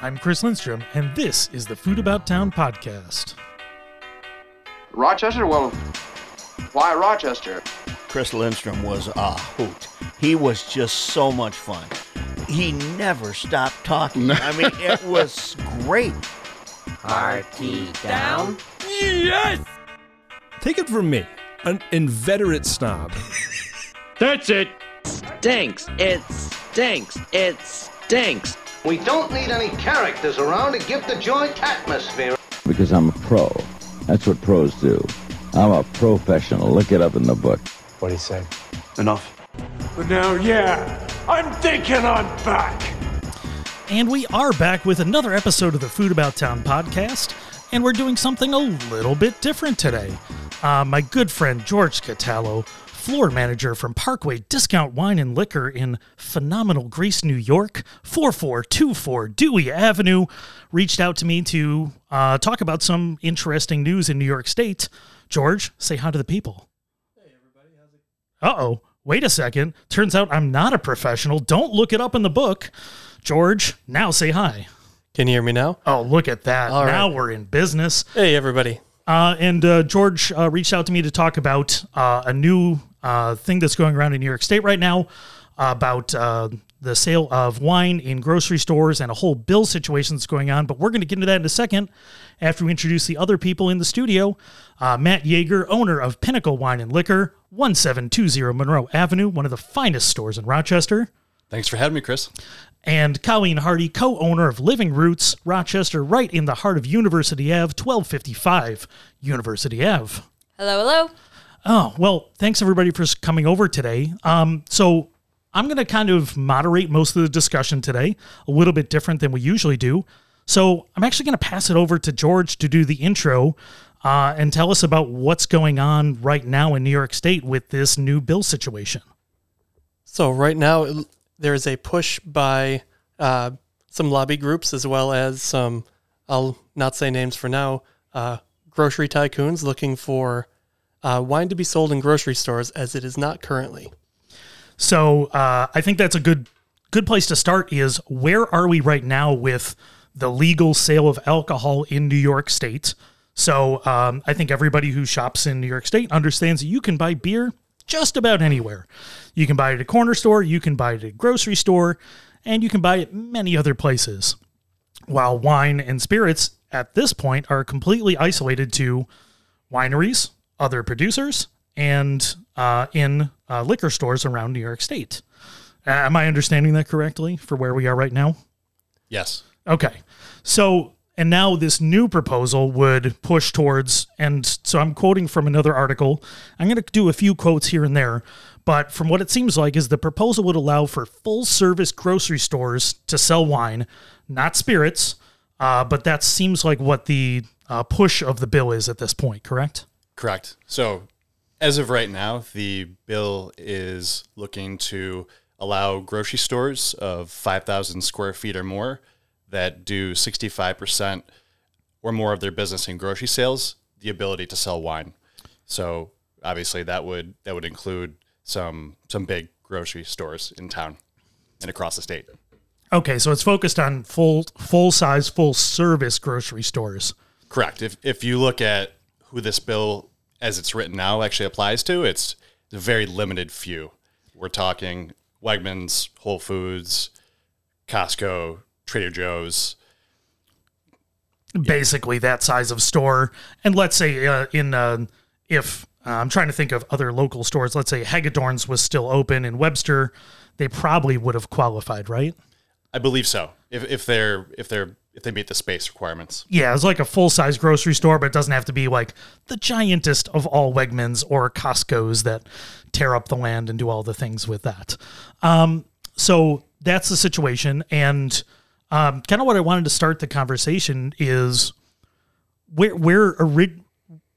I'm Chris Lindstrom, and this is the Food About Town podcast. Rochester? Well, why Rochester? Chris Lindstrom was a hoot. He was just so much fun. He never stopped talking. I mean, it was great. Party down. Yes! Take it from me, an inveterate snob. That's it. Stinks. It stinks. It stinks. We don't need any characters around to give the joint atmosphere. Because I'm a pro. That's what pros do. I'm a professional. Look it up in the book. What do you say? Enough. But now, yeah, I'm thinking I'm back. And we are back with another episode of the Food About Town podcast, and we're doing something a little bit different today. Uh, my good friend George Catallo, floor manager from Parkway Discount Wine and Liquor in phenomenal Greece, New York, 4424 Dewey Avenue, reached out to me to uh, talk about some interesting news in New York State. George, say hi to the people. Hey, everybody. How's it? Uh oh. Wait a second. Turns out I'm not a professional. Don't look it up in the book. George, now say hi. Can you hear me now? Oh, look at that. All now right. we're in business. Hey, everybody. Uh, and uh, George uh, reached out to me to talk about uh, a new uh, thing that's going around in New York State right now about uh, the sale of wine in grocery stores and a whole bill situation that's going on. But we're going to get into that in a second after we introduce the other people in the studio. Uh, Matt Yaeger, owner of Pinnacle Wine and Liquor, 1720 Monroe Avenue, one of the finest stores in Rochester. Thanks for having me, Chris. And Colleen Hardy, co owner of Living Roots, Rochester, right in the heart of University Ave, 1255 University Ave. Hello, hello. Oh, well, thanks everybody for coming over today. Um, so I'm going to kind of moderate most of the discussion today, a little bit different than we usually do. So I'm actually going to pass it over to George to do the intro uh, and tell us about what's going on right now in New York State with this new bill situation. So, right now, there's a push by uh, some lobby groups as well as some, I'll not say names for now, uh, grocery tycoons looking for uh, wine to be sold in grocery stores as it is not currently. So uh, I think that's a good good place to start. Is where are we right now with the legal sale of alcohol in New York State? So um, I think everybody who shops in New York State understands that you can buy beer just about anywhere. You can buy it at a corner store, you can buy it at a grocery store, and you can buy it many other places. While wine and spirits at this point are completely isolated to wineries, other producers, and uh, in uh, liquor stores around New York State. Uh, am I understanding that correctly for where we are right now? Yes. Okay. So, and now this new proposal would push towards, and so I'm quoting from another article. I'm going to do a few quotes here and there, but from what it seems like, is the proposal would allow for full service grocery stores to sell wine, not spirits. Uh, but that seems like what the uh, push of the bill is at this point, correct? Correct. So, as of right now, the bill is looking to allow grocery stores of 5,000 square feet or more that do 65% or more of their business in grocery sales the ability to sell wine. So, obviously that would that would include some some big grocery stores in town and across the state. Okay, so it's focused on full full size, full service grocery stores. Correct. If if you look at who this bill as it's written now actually applies to, it's a very limited few. We're talking Wegmans, Whole Foods, Costco, Trader Joe's. basically that size of store. And let's say uh, in uh, if uh, I'm trying to think of other local stores, let's say Hagedorn's was still open in Webster, they probably would have qualified, right? I believe so. If if they're if they're if they meet the space requirements. Yeah, it's like a full size grocery store, but it doesn't have to be like the giantest of all Wegmans or Costco's that tear up the land and do all the things with that. Um, so that's the situation. And um, kind of what I wanted to start the conversation is where where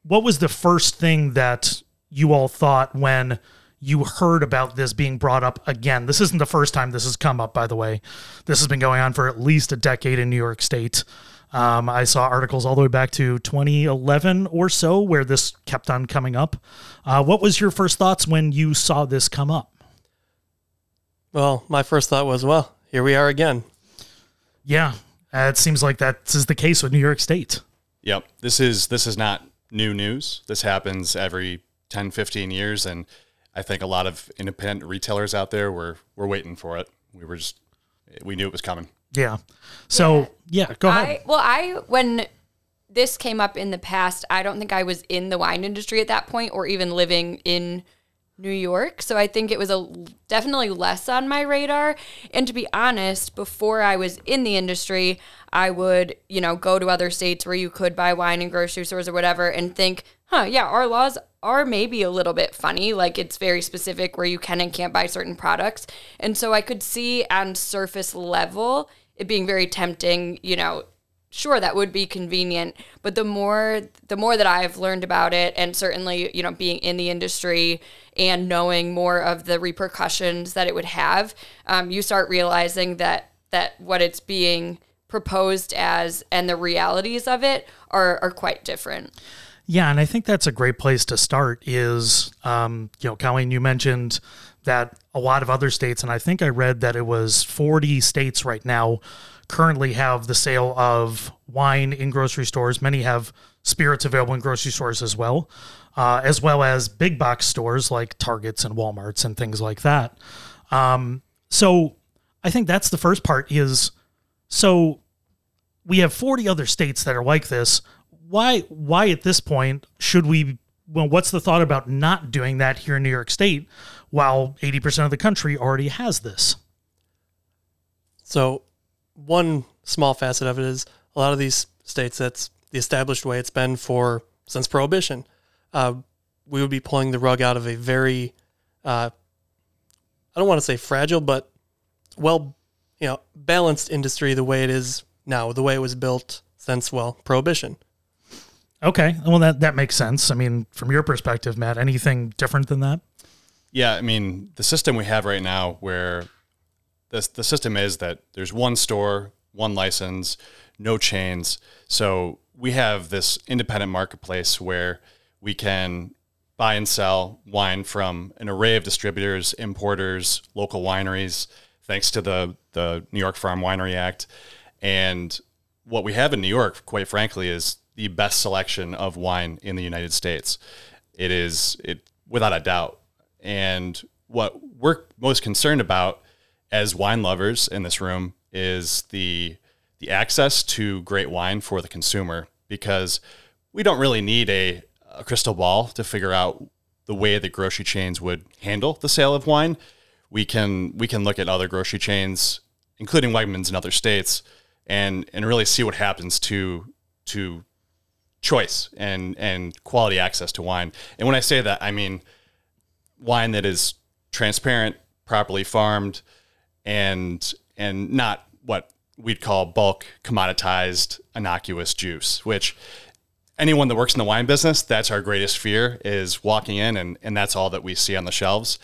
what was the first thing that you all thought when you heard about this being brought up again? This isn't the first time this has come up, by the way. This has been going on for at least a decade in New York State. Um, I saw articles all the way back to 2011 or so where this kept on coming up. Uh, what was your first thoughts when you saw this come up? Well, my first thought was, well, here we are again. Yeah, uh, it seems like that is the case with New York State. Yep. This is this is not new news. This happens every 10, 15 years and I think a lot of independent retailers out there were were waiting for it. We were just we knew it was coming. Yeah. So yeah, go ahead. I, well, I when this came up in the past, I don't think I was in the wine industry at that point, or even living in New York. So I think it was a definitely less on my radar. And to be honest, before I was in the industry, I would you know go to other states where you could buy wine in grocery stores or whatever, and think, huh, yeah, our laws are maybe a little bit funny. Like it's very specific where you can and can't buy certain products. And so I could see on surface level it being very tempting, you know, sure that would be convenient, but the more the more that I've learned about it and certainly, you know, being in the industry and knowing more of the repercussions that it would have, um, you start realizing that that what it's being proposed as and the realities of it are, are quite different. Yeah, and I think that's a great place to start. Is um, you know, Colleen, you mentioned that a lot of other states, and I think I read that it was 40 states right now currently have the sale of wine in grocery stores. Many have spirits available in grocery stores as well, uh, as well as big box stores like Targets and WalMarts and things like that. Um, so I think that's the first part. Is so we have 40 other states that are like this why why at this point should we well what's the thought about not doing that here in New York State while 80% of the country already has this So, one small facet of it is a lot of these states, that's the established way it's been for since Prohibition. Uh, we would be pulling the rug out of a very, uh, I don't want to say fragile, but well, you know, balanced industry the way it is now, the way it was built since, well, Prohibition. Okay well that that makes sense i mean from your perspective Matt anything different than that Yeah, I mean, the system we have right now where the the system is that there's one store, one license, no chains. So we have this independent marketplace where we can buy and sell wine from an array of distributors, importers, local wineries, thanks to the the New York Farm Winery Act. And what we have in New York, quite frankly, is the best selection of wine in the United States. It is it without a doubt. And what we're most concerned about as wine lovers in this room is the the access to great wine for the consumer because we don't really need a, a crystal ball to figure out the way that grocery chains would handle the sale of wine. We can we can look at other grocery chains, including Wegmans in other states, and and really see what happens to to choice and and quality access to wine. And when I say that, I mean wine that is transparent, properly farmed, and and not what we'd call bulk commoditized innocuous juice, which anyone that works in the wine business, that's our greatest fear is walking in and, and that's all that we see on the shelves.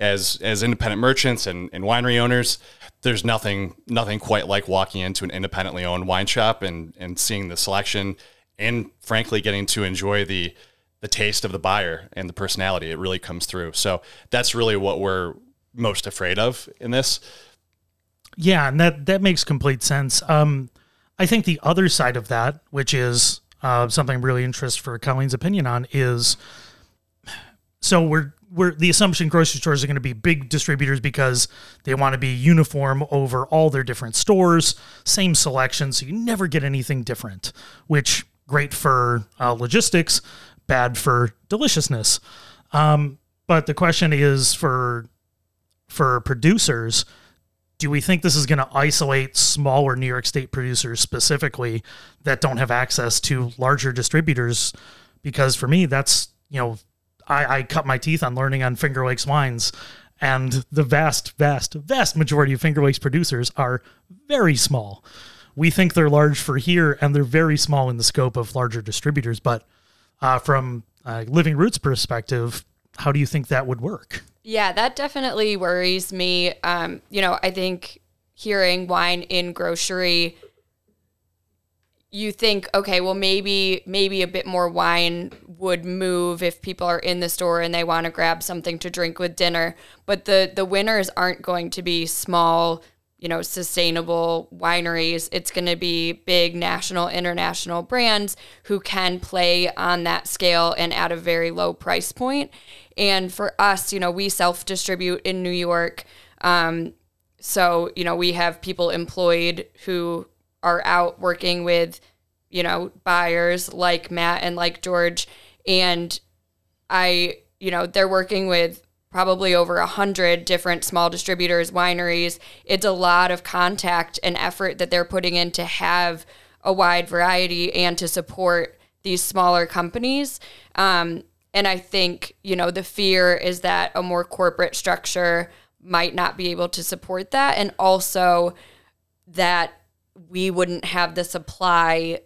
As as independent merchants and, and winery owners, there's nothing nothing quite like walking into an independently owned wine shop and, and seeing the selection and frankly getting to enjoy the the taste of the buyer and the personality. It really comes through. So that's really what we're most afraid of in this. Yeah, and that that makes complete sense. Um, I think the other side of that, which is uh, something really interested for Colleen's opinion on, is so we're we're the assumption grocery stores are going to be big distributors because they want to be uniform over all their different stores, same selection, so you never get anything different. Which great for uh, logistics, bad for deliciousness. Um, but the question is for for producers do we think this is going to isolate smaller New York State producers specifically that don't have access to larger distributors? Because for me, that's, you know, I, I cut my teeth on learning on Finger Lakes wines, and the vast, vast, vast majority of Finger Lakes producers are very small. We think they're large for here, and they're very small in the scope of larger distributors. But uh, from uh, Living Roots perspective, how do you think that would work? Yeah, that definitely worries me. Um, you know, I think hearing wine in grocery, you think, okay, well maybe maybe a bit more wine would move if people are in the store and they want to grab something to drink with dinner. But the the winners aren't going to be small you know, sustainable wineries. It's going to be big national, international brands who can play on that scale and at a very low price point. And for us, you know, we self distribute in New York. Um, so, you know, we have people employed who are out working with, you know, buyers like Matt and like George. And I, you know, they're working with probably over a hundred different small distributors, wineries. It's a lot of contact and effort that they're putting in to have a wide variety and to support these smaller companies. Um, and I think, you know, the fear is that a more corporate structure might not be able to support that. And also that we wouldn't have the supply,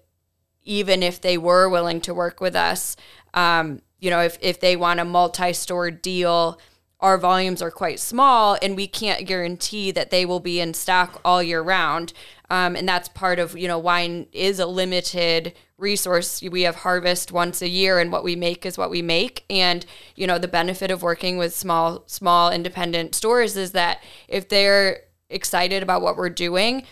even if they were willing to work with us. Um, you know, if, if they want a multi store deal, our volumes are quite small and we can't guarantee that they will be in stock all year round. Um, and that's part of, you know, wine is a limited resource. We have harvest once a year and what we make is what we make. And, you know, the benefit of working with small, small independent stores is that if they're excited about what we're doing,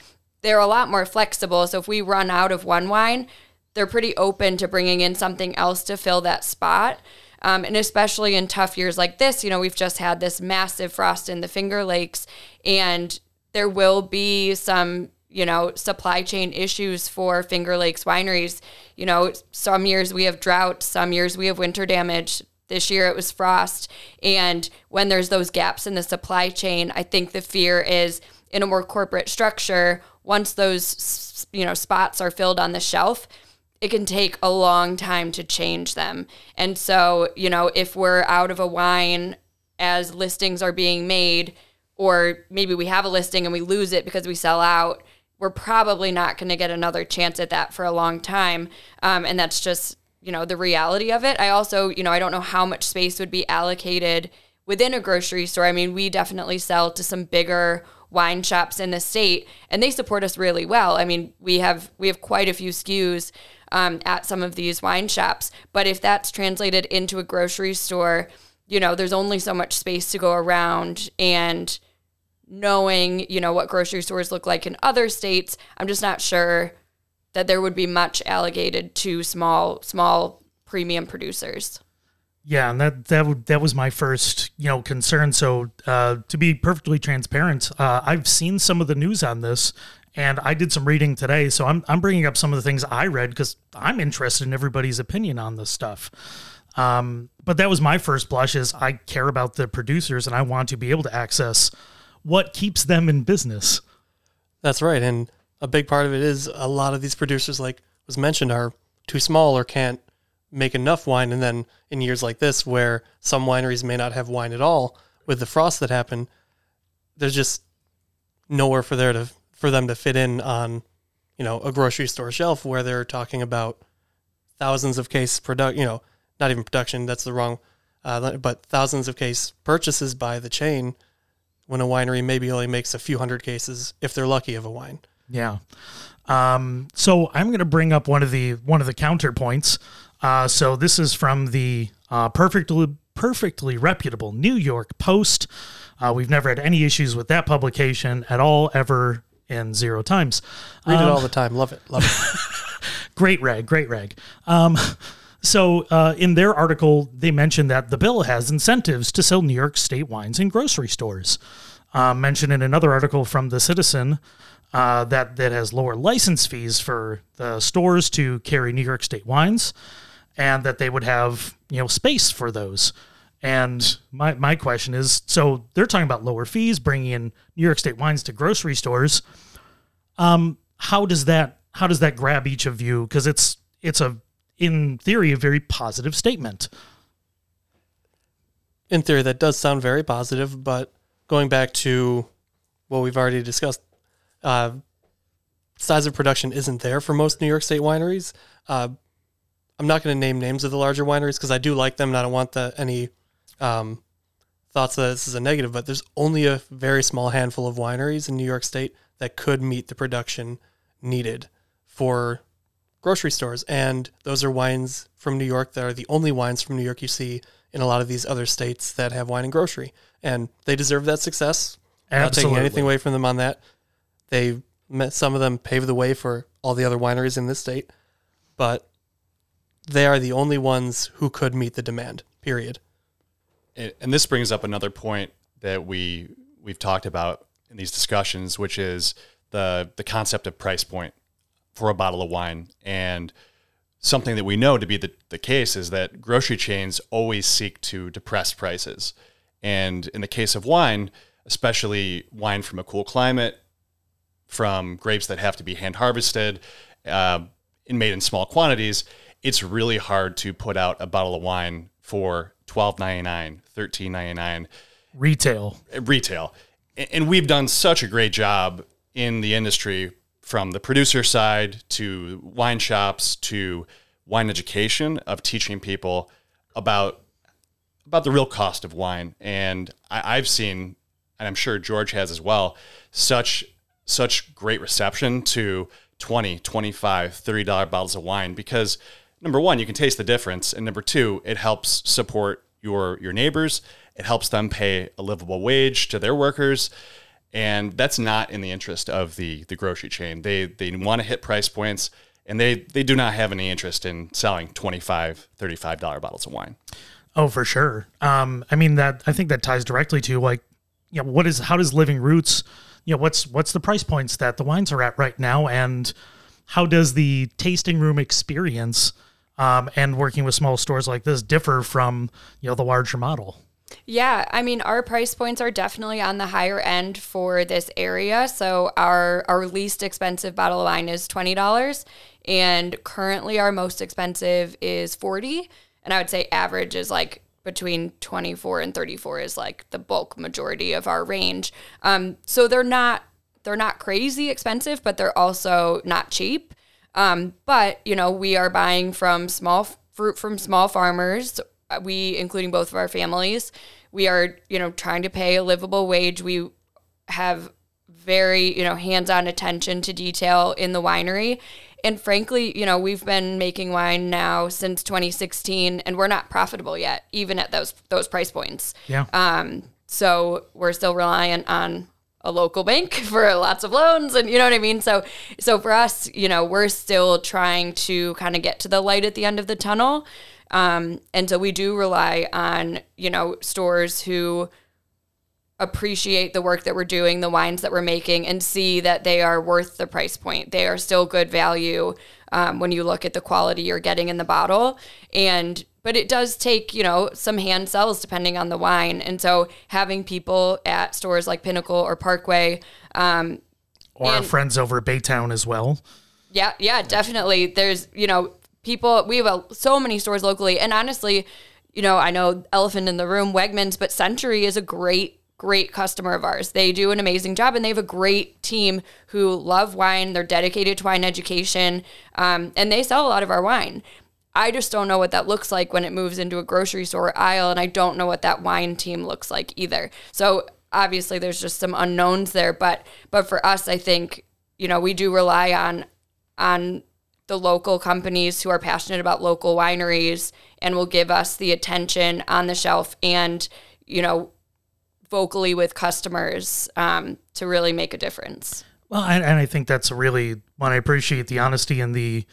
they're a lot more flexible. So if we run out of one wine, they're pretty open to bringing in something else to fill that spot. Um, and especially in tough years like this, you know, we've just had this massive frost in the Finger Lakes, and there will be some, you know, supply chain issues for Finger Lakes wineries. You know, some years we have drought, some years we have winter damage. This year it was frost. And when there's those gaps in the supply chain, I think the fear is in a more corporate structure, once those, you know, spots are filled on the shelf, it can take a long time to change them. And so, you know, if we're out of a wine as listings are being made, or maybe we have a listing and we lose it because we sell out, we're probably not going to get another chance at that for a long time. Um, and that's just, you know, the reality of it. I also, you know, I don't know how much space would be allocated within a grocery store. I mean, we definitely sell to some bigger wine shops in the state and they support us really well. I mean, we have we have quite a few SKUs um, at some of these wine shops. But if that's translated into a grocery store, you know, there's only so much space to go around. And knowing, you know, what grocery stores look like in other states, I'm just not sure that there would be much allocated to small, small premium producers. Yeah, and that that that was my first you know concern. So uh, to be perfectly transparent, uh, I've seen some of the news on this, and I did some reading today, so I'm I'm bringing up some of the things I read because I'm interested in everybody's opinion on this stuff. Um, but that was my first blush. Is I care about the producers and I want to be able to access what keeps them in business. That's right, and a big part of it is a lot of these producers, like was mentioned, are too small or can't make enough wine. And then in years like this, where some wineries may not have wine at all, with the frost that happened, there's just nowhere for there to for them to fit in on, you know, a grocery store shelf where they're talking about thousands of case product, you know, not even production, that's the wrong, uh, but thousands of case purchases by the chain when a winery maybe only makes a few hundred cases if they're lucky of a wine. Yeah. Um, so I'm going to bring up one of the one of the counterpoints. Uh, so this is from the uh, perfectly perfectly reputable New York Post. Uh, we've never had any issues with that publication at all ever and zero times. Read um, it all the time. Love it. Love it. great rag. Great rag. Um, so, uh, in their article, they mentioned that the bill has incentives to sell New York State wines in grocery stores. Uh, mentioned in another article from the Citizen uh, that that has lower license fees for the stores to carry New York State wines, and that they would have you know space for those. And my, my question is so they're talking about lower fees, bringing in New York State wines to grocery stores. Um, how does that how does that grab each of you? Because it's it's a in theory a very positive statement. In theory, that does sound very positive, but going back to what we've already discussed, uh, size of production isn't there for most New York State wineries. Uh, I'm not going to name names of the larger wineries because I do like them and I don't want the, any um, thoughts that this is a negative, but there's only a very small handful of wineries in New York State that could meet the production needed for grocery stores. And those are wines from New York that are the only wines from New York you see in a lot of these other states that have wine and grocery. And they deserve that success. Absolutely. Not taking anything away from them on that. They met some of them paved the way for all the other wineries in this state, but they are the only ones who could meet the demand. Period. And, this brings up another point that we we've talked about in these discussions, which is the the concept of price point for a bottle of wine. And something that we know to be the, the case is that grocery chains always seek to depress prices. And in the case of wine, especially wine from a cool climate, from grapes that have to be hand harvested uh, and made in small quantities, it's really hard to put out a bottle of wine for twelve ninety nine, thirteen ninety nine Retail. Uh, retail. And we've done such a great job in the industry from the producer side to wine shops to wine education of teaching people about about the real cost of wine. And I, I've seen, and I'm sure George has as well, such such great reception to 20, 25, 30 dollar bottles of wine because number one, you can taste the difference, and number two, it helps support your your neighbors. It helps them pay a livable wage to their workers, and that's not in the interest of the the grocery chain. They they want to hit price points, and they they do not have any interest in selling 25 35 dollar bottles of wine. Oh, for sure. Um, I mean that I think that ties directly to like, you know, what is how does Living Roots, you know, what's what's the price points that the wines are at right now, and how does the tasting room experience um, and working with small stores like this differ from you know the larger model? Yeah, I mean our price points are definitely on the higher end for this area. So our our least expensive bottle of wine is twenty dollars, and currently our most expensive is forty. And I would say average is like between twenty four and thirty four is like the bulk majority of our range. Um, so they're not they're not crazy expensive, but they're also not cheap. Um, but you know we are buying from small fruit from small farmers. We including both of our families we are you know trying to pay a livable wage. We have very you know hands-on attention to detail in the winery. And frankly you know we've been making wine now since 2016 and we're not profitable yet even at those those price points. Yeah. um so we're still reliant on a local bank for lots of loans and you know what I mean? So so for us you know we're still trying to kind of get to the light at the end of the tunnel. Um, and so we do rely on you know stores who appreciate the work that we're doing the wines that we're making and see that they are worth the price point. They are still good value um, when you look at the quality you're getting in the bottle. And but it does take you know some hand sells depending on the wine and so having people at stores like pinnacle or parkway um, Or our friends over at Baytown as well. yeah, yeah, definitely. There's, you know, people, we have a, so many stores locally. And honestly, you know, I know Elephant in the Room, Wegmans, but Century is a great, great customer of ours. They do an amazing job and they have a great team who love wine. They're dedicated to wine education um, and they sell a lot of our wine. I just don't know what that looks like when it moves into a grocery store aisle, and I don't know what that wine team looks like either. So obviously, there's just some unknowns there. But but for us, I think you know we do rely on on the local companies who are passionate about local wineries and will give us the attention on the shelf and you know vocally with customers um, to really make a difference. Well, and, and I think that's really when I appreciate the honesty and the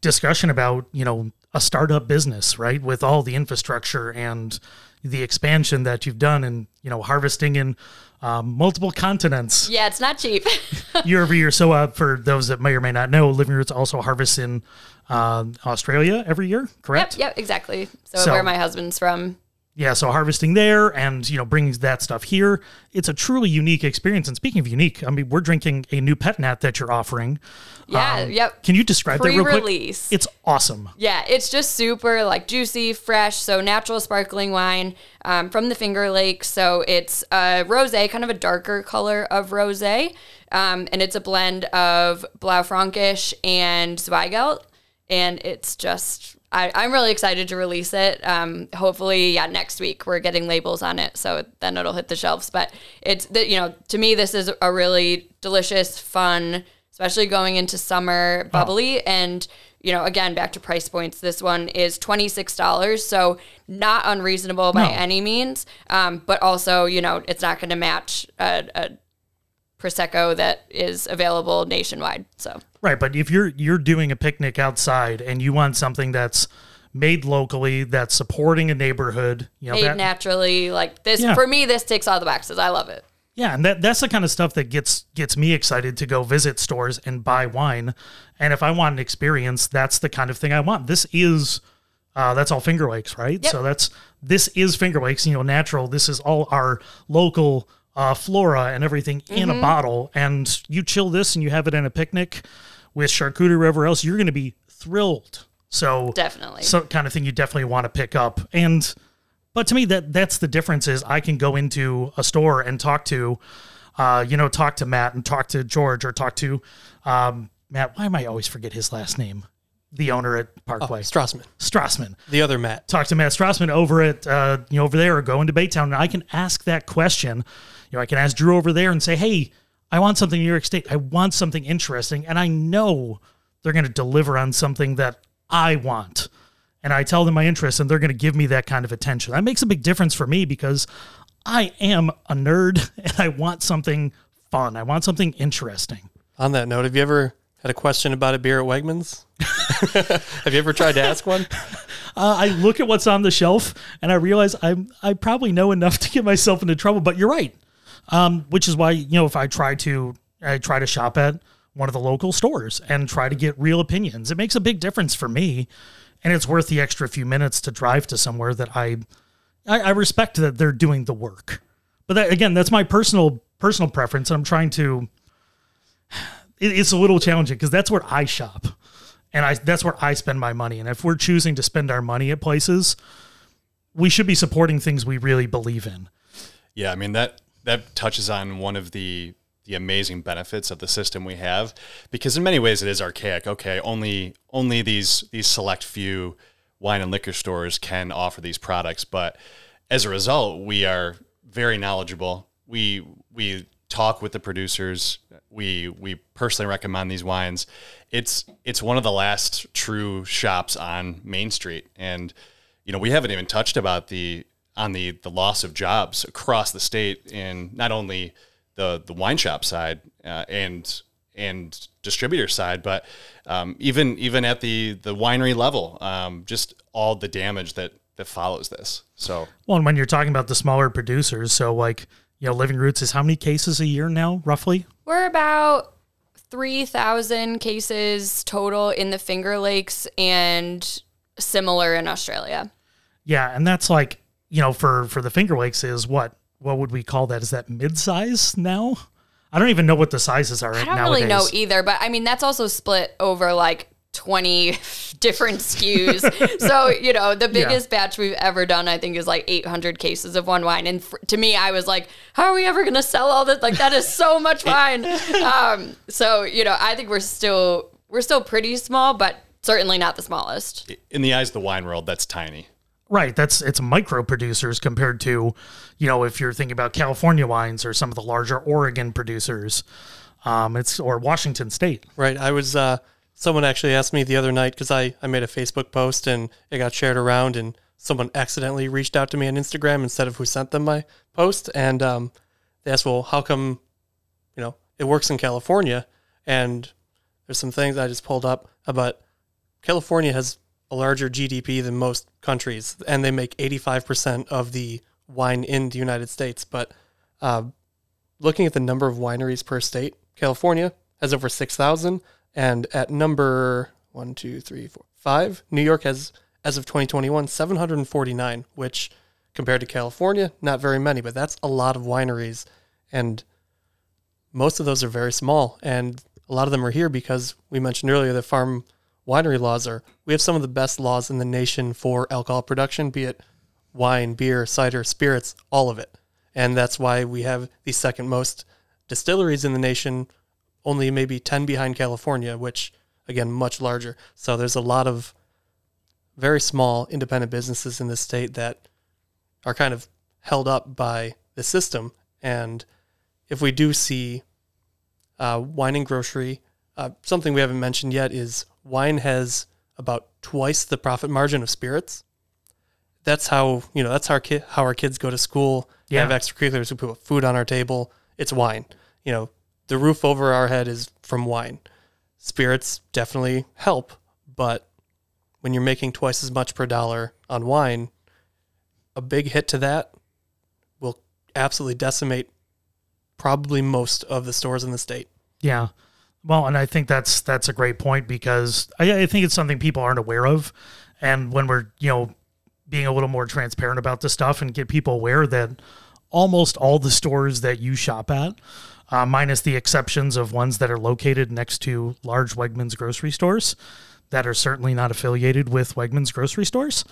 discussion about you know a startup business, right? With all the infrastructure and the expansion that you've done, and you know harvesting in um, multiple continents Yeah, it's not cheap. year over year. So, uh, for those that may or may not know, Living Roots also harvests in uh, Australia every year, correct? Yep, yep, exactly. So, So- where my husband's from. Yeah, so harvesting there and you know bringing that stuff here, it's a truly unique experience. And speaking of unique, I mean we're drinking a new pet nat that you're offering. Yeah, Um, yep. Can you describe that real quick? It's awesome. Yeah, it's just super like juicy, fresh, so natural sparkling wine um, from the Finger Lakes. So it's a rosé, kind of a darker color of rosé, um, and it's a blend of Blaufränkisch and Zweigelt, and it's just. I, I'm really excited to release it. Um, hopefully, yeah, next week we're getting labels on it, so then it'll hit the shelves. But it's the, you know, to me, this is a really delicious, fun, especially going into summer, bubbly, and you know, again, back to price points. This one is twenty six dollars, so not unreasonable by No. any means. Um, but also, you know, it's not going to match a, a prosecco that is available nationwide. So Right, but if you're you're doing a picnic outside and you want something that's made locally, that's supporting a neighborhood, you know, made that, naturally, like this Yeah. for me, this ticks all the boxes. I love it. yeah, and that that's the kind of stuff that gets gets me excited to go visit stores and buy wine. And if I want an experience, that's the kind of thing I want. This is uh, that's all Finger Lakes, right? Yep. So that's this is Finger Lakes, you know, natural. This is all our local uh, flora and everything in a Mhm. bottle. And you chill this and you have it in a picnic with charcuterie or wherever else, you're going to be thrilled. So Definitely. so kind of thing you definitely want to pick up. And but to me that that's the difference is I can go into a store and talk to uh, you know, talk to Matt and talk to George or talk to um, Matt. Why am I always forget his last name? The owner at Parkway. Oh, Strassman. Strassman. The other Matt. Talk to Matt Strassman over at uh, you know over there or go into Baytown and I can ask that question. You know, I can ask Drew over there and say, Hey, I want something New York State. I want something interesting. And I know they're gonna deliver on something that I want. And I tell them my interest and they're gonna give me that kind of attention. That makes a big difference for me because I am a nerd and I want something fun. I want something interesting. On that note, have you ever had a question about a beer at Wegmans? have you ever tried to ask one? Uh, I look at what's on the shelf and I realize I'm I probably know enough to get myself into trouble. But you're right, um, which is why you know if I try to I try to shop at one of the local stores and try to get real opinions. It makes a big difference for me, and it's worth the extra few minutes to drive to somewhere that I I, I respect that they're doing the work. But that, again, that's my personal personal preference. I'm trying to. It, it's a little challenging because that's where I shop, and I that's where I spend my money. And if we're choosing to spend our money at places, we should be supporting things we really believe in. Yeah, I mean that that touches on one of the the amazing benefits of the system we have because in many ways it is archaic. Okay, only only these these select few wine and liquor stores can offer these products, but as a result, we are very knowledgeable. We we talk with the producers. We we personally recommend these wines. It's it's one of the last true shops on Main Street and you know, we haven't even touched about the on the the loss of jobs across the state in not only the the wine shop side uh, and and distributor side, but um, even even at the the winery level, um, just all the damage that that follows this. So Well, and when you're talking about the smaller producers, so like you know, Living Roots is how many cases a year now, roughly? We're about 3,000 cases total in the Finger Lakes and similar in Australia. Yeah, and that's like you know for for the Finger Lakes is what what would we call that? Is that mid size now? I don't even know what the sizes are I don't nowadays. really know either, but I mean, that's also split over like 20 different SKUs. so, you know, the Yeah. biggest batch we've ever done, I think, is like 800 cases of one wine. And f- to me, I was like, how are we ever going to sell all this? Like, that is so much wine. Um, so, you know, I think we're still, we're still pretty small, but certainly not the smallest. in the eyes of the wine world, that's tiny. Right, that's it's micro producers compared to, you know, if you're thinking about California wines or some of the larger Oregon producers, um, it's or Washington State. Right. I was, uh, someone actually asked me the other night because I, I made a Facebook post and it got shared around and someone accidentally reached out to me on Instagram instead of who sent them my post. And um, they asked, well, how come, you know, it works in California? And there's some things I just pulled up about California has a larger GDP than most countries, and they make 85% of the wine in the United States. But uh, looking at the number of wineries per state, California has over 6,000. And at number one, two, three, four, five, New York has, as of 2021, 749, which compared to California, not very many, but that's a lot of wineries. And most of those are very small. And a lot of them are here because we mentioned earlier that farm winery laws are, we have some of the best laws in the nation for alcohol production, be it wine, beer, cider, spirits, all of it. And that's why we have the second most distilleries in the nation, only maybe 10 behind California, which again, much larger. So there's a lot of very small independent businesses in the state that are kind of held up by the system. And if we do see uh, wine and grocery, uh, something we haven't mentioned yet is wine has about twice the profit margin of spirits. That's how you know. That's how our ki- how our kids go to school. They have Yeah. extracurriculars. We put food on our table. It's wine. You know, the roof over our head is from wine. Spirits definitely help, but when you're making twice as much per dollar on wine, a big hit to that will absolutely decimate probably most of the stores in the state. Yeah. Well, and I think that's that's a great point because I, I think it's something people aren't aware of, and when we're you know being a little more transparent about this stuff and get people aware that almost all the stores that you shop at, uh, minus the exceptions of ones that are located next to large Wegmans grocery stores that are certainly not affiliated with Wegmans grocery stores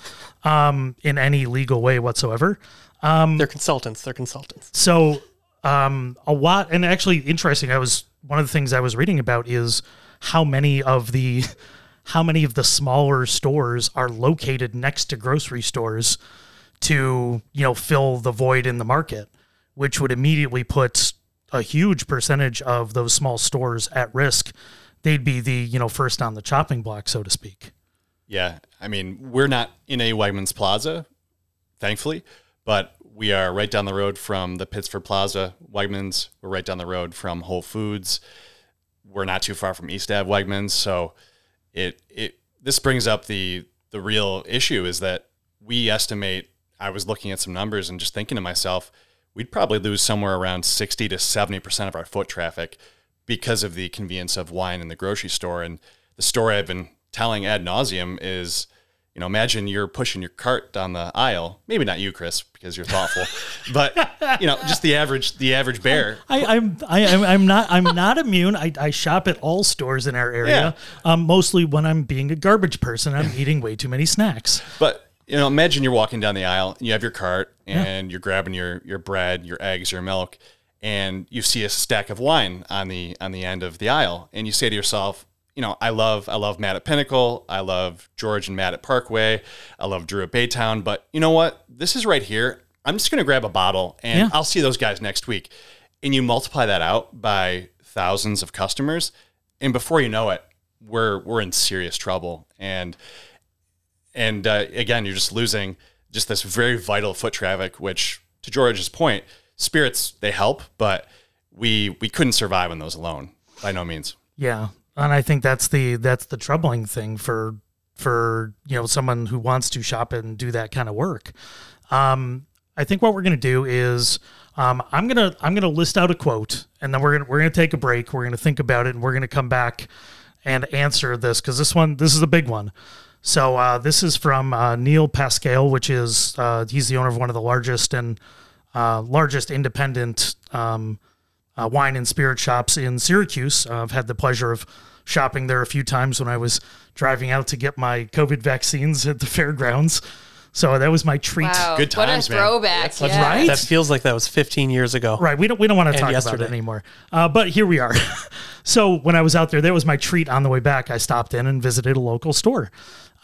um, in any legal way whatsoever. Um, they're consultants. They're consultants. So um, a lot, and actually interesting. I was one of the things I was reading about is how many of the how many of the smaller stores are located next to grocery stores to you know fill the void in the market, which would immediately put a huge percentage of those small stores at risk. They'd be the you know first on the chopping block, so to speak. Yeah, I mean we're not in a Wegmans Plaza, thankfully, but we are right down the road from the Pittsford Plaza Wegmans. We're right down the road from Whole Foods. We're not too far from East Ave Wegmans, so it it this brings up the the real issue is that we estimate. I was looking at some numbers and just thinking to myself, we'd probably lose somewhere around sixty to seventy percent of our foot traffic because of the convenience of wine in the grocery store. And the story I've been telling ad nauseum is you know, imagine you're pushing your cart down the aisle. Maybe not you, Chris, because you're thoughtful, but you know, just the average, the average bear. I, I'm, I, am I'm not, I'm not immune. I, I shop at all stores in our area. Yeah. Um, mostly when I'm being a garbage person, I'm eating way too many snacks. But you know, imagine you're walking down the aisle, and you have your cart, Yeah. and you're grabbing your your bread, your eggs, your milk, and you see a stack of wine on the on the end of the aisle, and you say to yourself, you know, I love I love Matt at Pinnacle, I love George and Matt at Parkway, I love Drew at Baytown, but you know what? This is right here. I'm just gonna grab a bottle, and Yeah. I'll see those guys next week. And you multiply that out by thousands of customers, and before you know it, we're we're in serious trouble. And and uh, again, you're just losing just this very vital foot traffic. Which, to George's point, spirits they help, but we we couldn't survive on those alone by no means. Yeah, and I think that's the that's the troubling thing for for you know someone who wants to shop and do that kind of work. Um, I think what we're gonna do is um, I'm gonna I'm gonna list out a quote, and then we're gonna we're gonna take a break. We're gonna think about it, and we're gonna come back and answer this because this one this is a big one. So uh, this is from uh, Neil Pascal, which is uh, he's the owner of one of the largest and uh, largest independent um, uh, wine and spirit shops in Syracuse. Uh, I've had the pleasure of shopping there a few times when I was driving out to get my COVID vaccines at the fairgrounds. So that was my treat. Wow, Good what a times, man. throwback, That's yeah. right. That feels like that was 15 years ago. Right. We don't we don't want to talk yesterday. about it anymore. Uh, but here we are. so when I was out there, that was my treat on the way back. I stopped in and visited a local store.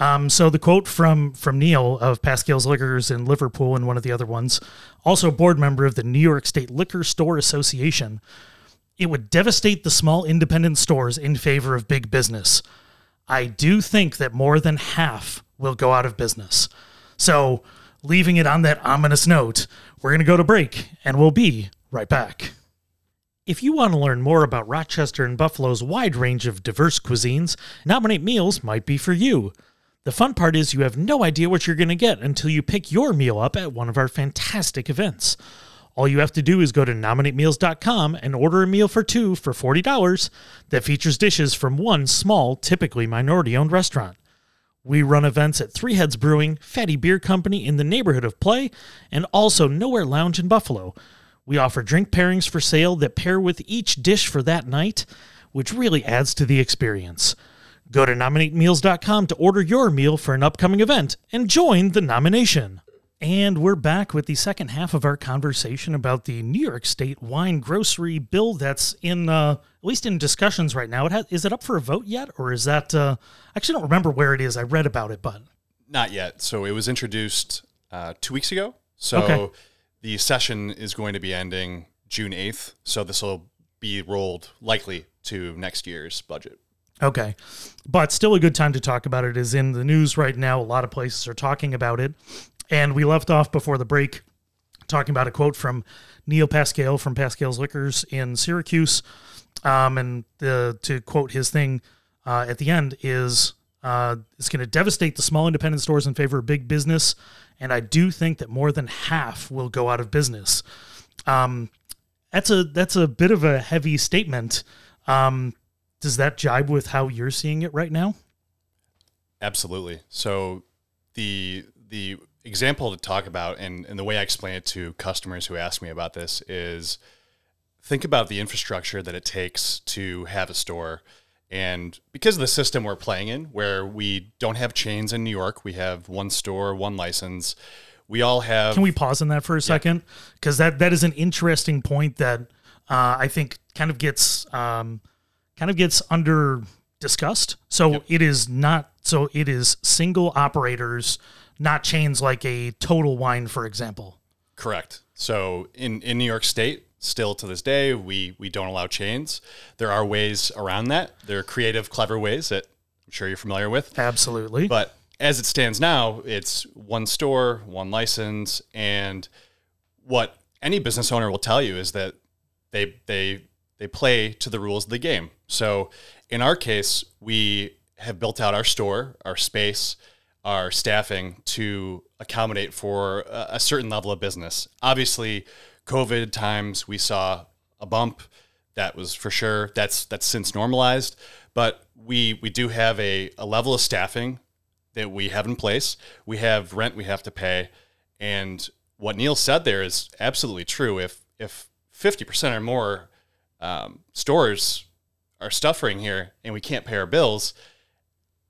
Um, so the quote from from Neil of Pascal's Liquors in Liverpool and one of the other ones, also board member of the New York State Liquor Store Association. It would devastate the small independent stores in favor of big business. I do think that more than half will go out of business. So, leaving it on that ominous note, we're going to go to break and we'll be right back. If you want to learn more about Rochester and Buffalo's wide range of diverse cuisines, Nominate Meals might be for you. The fun part is you have no idea what you're going to get until you pick your meal up at one of our fantastic events. All you have to do is go to nominatemeals.com and order a meal for two for $40 that features dishes from one small, typically minority owned restaurant. We run events at Three Heads Brewing, Fatty Beer Company in the neighborhood of Play, and also Nowhere Lounge in Buffalo. We offer drink pairings for sale that pair with each dish for that night, which really adds to the experience. Go to nominatemeals.com to order your meal for an upcoming event and join the nomination. And we're back with the second half of our conversation about the New York State wine grocery bill that's in, uh, at least in discussions right now. It has, is it up for a vote yet, or is that? Uh, I actually don't remember where it is. I read about it, but Not yet. So it was introduced uh, two weeks ago. So Okay. the session is going to be ending June 8th. So this will be rolled likely to next year's budget. Okay. But still a good time to talk about it is in the news right now. A lot of places are talking about it. And we left off before the break talking about a quote from Neil Pascal from Pascal's Liquors in Syracuse. Um, and the, to quote his thing uh, at the end is uh, it's going to devastate the small independent stores in favor of big business. And I do think that more than half will go out of business. Um, that's a that's a bit of a heavy statement. Um, does that jibe with how you're seeing it right now? Absolutely. So the the example to talk about and, and the way I explain it to customers who ask me about this is think about the infrastructure that it takes to have a store. And because of the system we're playing in, where we don't have chains in New York, we have one store, one license. We all have. Can we pause on that for a second? Because that that is an interesting point that uh, I think kind of gets um, kind of gets under discussed. So it is not. So it is single operators, not chains like a Total Wine, for example. Correct. So in, in New York State, still to this day, we we don't allow chains. There are ways around that. There are creative, clever ways that I'm sure you're familiar with. Absolutely. But as it stands now, it's one store, one license, and what any business owner will tell you is that they they they play to the rules of the game. So in our case, we have built out our store, our space, our staffing to accommodate for a, certain level of business. Obviously, COVID times we saw a bump. That was for sure. That's that's since normalized, but we we do have a, a level of staffing that we have in place. We have rent we have to pay, and what Neil said there is absolutely true. If if fifty percent or more um, stores are suffering here and we can't pay our bills,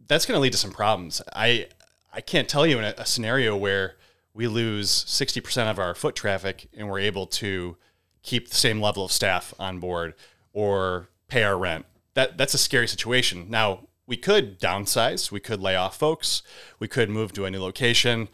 that's going to lead to some problems. I I can't tell you in a, a scenario where we lose sixty percent of our foot traffic and we're able to keep the same level of staff on board or pay our rent. That that's a scary situation. Now we could downsize, we could lay off folks, we could move to a new location,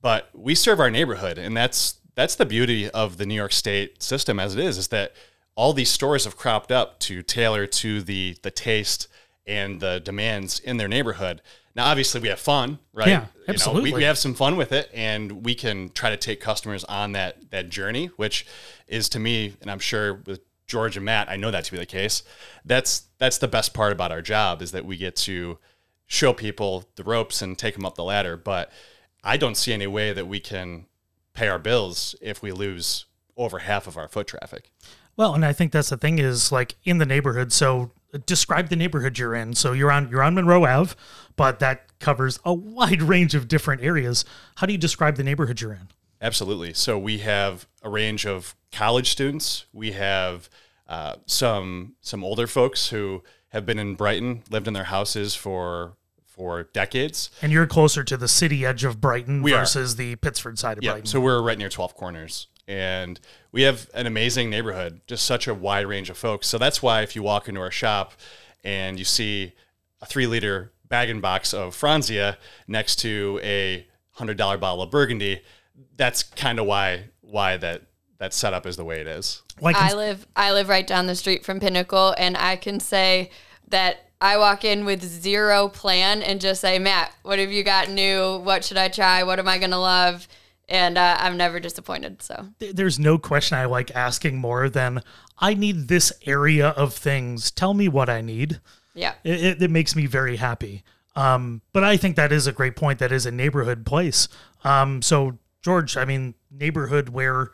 but we serve our neighborhood, and that's that's the beauty of the New York State system as it is, is that all these stores have cropped up to tailor to the the taste and the demands in their neighborhood. Now, obviously, we have fun, right? Yeah, You know, absolutely. we, we have some fun with it, and we can try to take customers on that that journey, which is to me, and I'm sure with George and Matt, I know that to be the case. That's that's the best part about our job is that we get to show people the ropes and take them up the ladder. But I don't see any way that we can pay our bills if we lose over half of our foot traffic. Well, and I think that's the thing is like in the neighborhood. So describe the neighborhood you're in. So you're on you're on Monroe Ave, but that covers a wide range of different areas. How do you describe the neighborhood you're in? Absolutely. So we have a range of college students. We have uh, some some older folks who have been in Brighton, lived in their houses for for decades. And you're closer to the city edge of Brighton We are. versus the Pittsford side of Yeah, Brighton. so we're right near 12 Corners. And we have an amazing neighborhood, just such a wide range of folks. So that's why if you walk into our shop and you see a three liter bag and box of Franzia next to a hundred dollar bottle of Burgundy, that's kind of why why that that setup is the way it is. Like I live I live right down the street from Pinnacle and I can say that I walk in with zero plan and just say, Matt, what have you got new? What should I try? What am I gonna love? And uh, I'm never disappointed. So There's no question I like asking more than I need this area of things. Tell me what I need. yeah, It, it, it makes me very happy. Um, but I think that is a great point. That is a neighborhood place. Um, so George, I mean, neighborhood where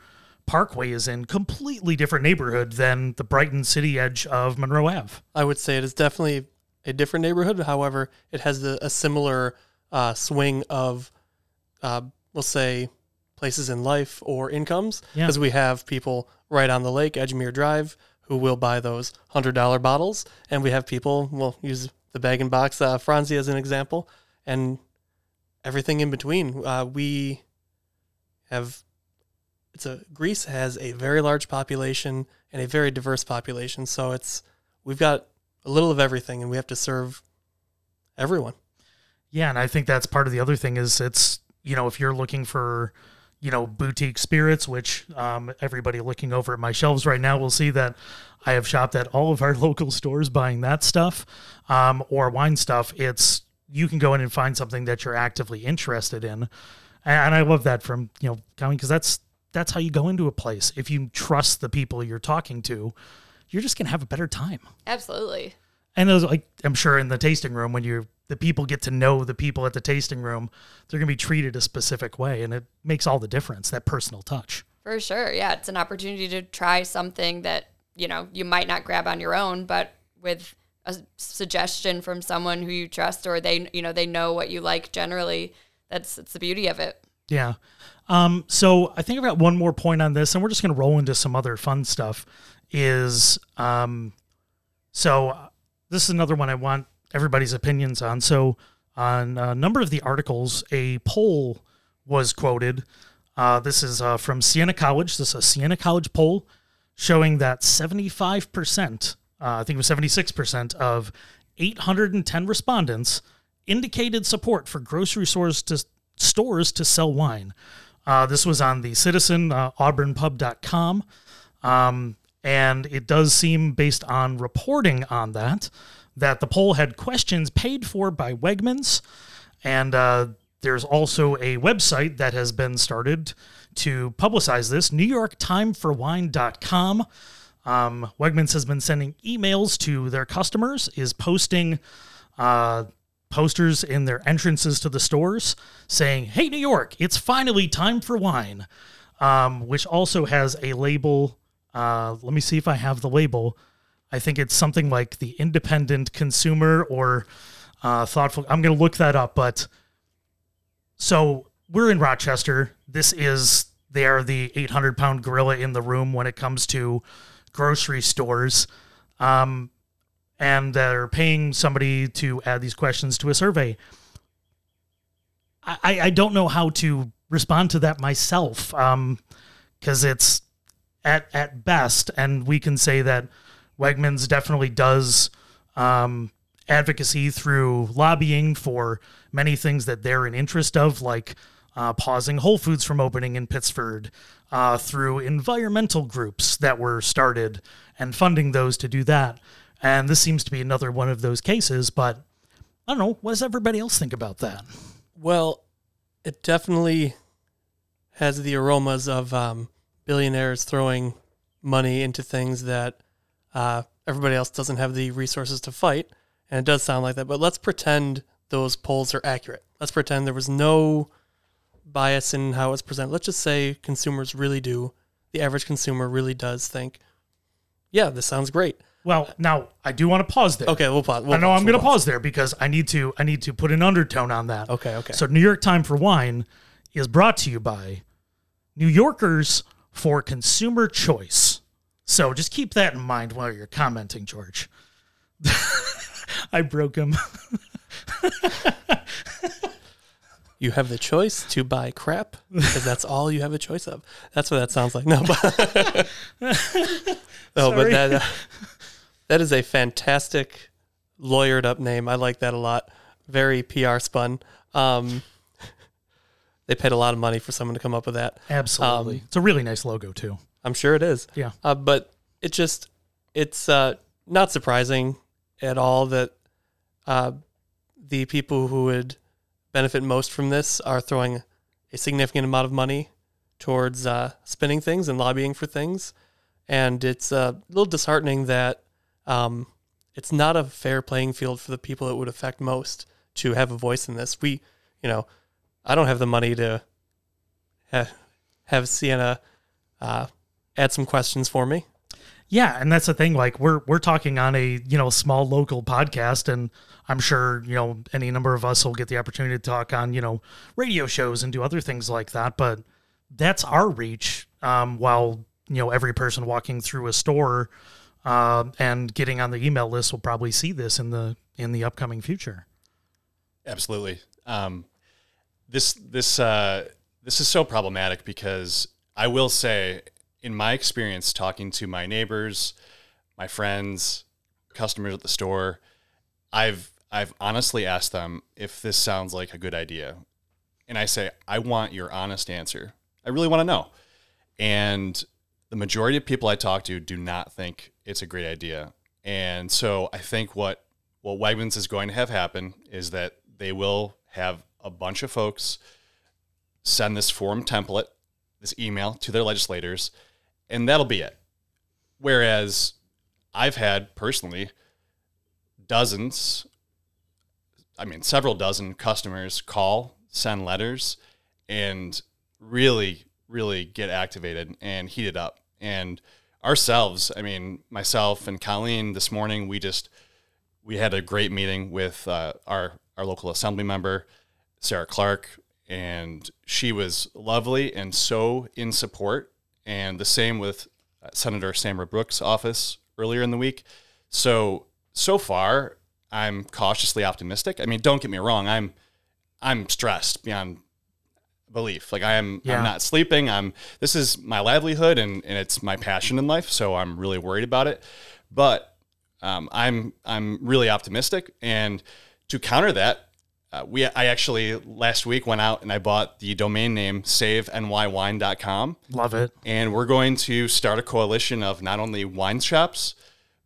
Parkway is in, completely different neighborhood than the Brighton city edge of Monroe Ave. I would say it is definitely a different neighborhood. However, it has a, a similar uh, swing of, uh, we'll say, places in life or incomes. Yeah. Because we have people right on the lake, Edgemere Drive, who will buy those $100 bottles. And we have people, we'll use the bag and box uh, Franzia as an example, and everything in between. Uh, we have it's a Greece has a very large population and a very diverse population. So it's we've got a little of everything, and we have to serve everyone. Yeah, and I think that's part of the other thing is it's you know if you're looking for you know boutique spirits, which um, everybody looking over at my shelves right now will see that I have shopped at all of our local stores buying that stuff um, or wine stuff. It's you can go in and find something that you're actively interested in, and, I love that from you know coming because that's that's how you go into a place if you trust the people you're talking to. you're just gonna have a better time. Absolutely. And those like I'm sure in the tasting room when you the people get to know the people at the tasting room, they're gonna be treated a specific way, and it makes all the difference. That personal touch. For sure. Yeah, it's an opportunity to try something that, you know, you might not grab on your own, but with a suggestion from someone who you trust or they, you know, they know what you like generally. That's that's the beauty of it. Yeah. Um, so I think I've got one more point on this, and we're just going to roll into some other fun stuff. Is um, so this is another one I want everybody's opinions on. So on a number of the articles, a poll was quoted. Uh, this is uh, from Siena College. This is a Siena College poll showing that 75%, uh, I think it was 76% of 810 respondents indicated support for grocery stores to stores to sell wine. Uh, this was on the Citizen, uh, auburnpub.com. Um, and it does seem, based on reporting on that, that the poll had questions paid for by Wegmans. And uh, there's also a website that has been started to publicize this NewYorkTimeForWine.com. Um, Wegmans has been sending emails to their customers, is posting uh, posters in their entrances to the stores saying, Hey, New York, it's finally time for wine, um, which also has a label. Uh, let me see if I have the label. I think it's something like the independent consumer or uh, thoughtful. I'm going to look that up. But so we're in Rochester. This is, they are the 800 pound gorilla in the room when it comes to grocery stores. Um, and they're paying somebody to add these questions to a survey. I, I don't know how to respond to that myself because um, it's at at best, and we can say that Wegmans definitely does um, advocacy through lobbying for many things that they're in interest of, like uh, pausing Whole Foods from opening in Pittsford, uh, through environmental groups that were started and funding those to do that. And this seems to be another one of those cases, but I don't know. What does everybody else think about that? Well, it definitely has the aromas of um, billionaires throwing money into things that uh, everybody else doesn't have the resources to fight. And it does sound like that. But let's pretend those polls are accurate. Let's pretend there was no bias in how it's presented. Let's just say consumers really do, the average consumer really does think, yeah, this sounds great. Well, now I do want to pause there. Okay, we'll pause. We'll I know pause, I'm we'll going to pause there because I need to I need to put an undertone on that. Okay, okay. So New York Time for Wine is brought to you by New Yorkers for Consumer Choice. So just keep that in mind while you're commenting, George. I broke him. you have the choice to buy crap because that's all you have a choice of. That's what that sounds like. No, but no, but that uh, that is a fantastic lawyered up name. I like that a lot. Very PR spun. Um, they paid a lot of money for someone to come up with that. Absolutely, Um, it's a really nice logo too. I'm sure it is. Yeah. Uh, but it just it's uh, not surprising at all that uh, the people who would benefit most from this are throwing a significant amount of money towards uh, spinning things and lobbying for things. And it's a little disheartening that um, it's not a fair playing field for the people it would affect most to have a voice in this. We, you know, I don't have the money to ha- have Siena uh, add some questions for me. Yeah, and that's the thing. Like we're we're talking on a you know small local podcast, and I'm sure you know any number of us will get the opportunity to talk on you know radio shows and do other things like that. But that's our reach. Um, while you know every person walking through a store uh, and getting on the email list will probably see this in the in the upcoming future. Absolutely. Um, this this uh, this is so problematic because I will say, in my experience, talking to my neighbors, my friends, customers at the store, I've I've honestly asked them if this sounds like a good idea, and I say I want your honest answer. I really want to know, and the majority of people I talk to do not think it's a great idea, and so I think what what Wegmans is going to have happen is that they will have a bunch of folks send this form template, this email to their legislators, and that'll be it. Whereas I've had personally dozens, I mean, several dozen customers call, send letters, and really, really get activated and heated up. And ourselves, I mean, myself and Colleen this morning, we just, we had a great meeting with uh, our, our local assembly member, Sarah Clark, and she was lovely and so in support. And the same with uh, Senator Samra Brouk's office earlier in the week. So so far, I'm cautiously optimistic. I mean, don't get me wrong, I'm I'm stressed beyond belief. Like I am Yeah. I'm not sleeping. I'm this is my livelihood and, and it's my passion in life, so I'm really worried about it. But um, I'm I'm really optimistic and to counter that, uh, we I actually last week went out and I bought the domain name savenywine.com Love it. and we're going to start a coalition of not only wine shops,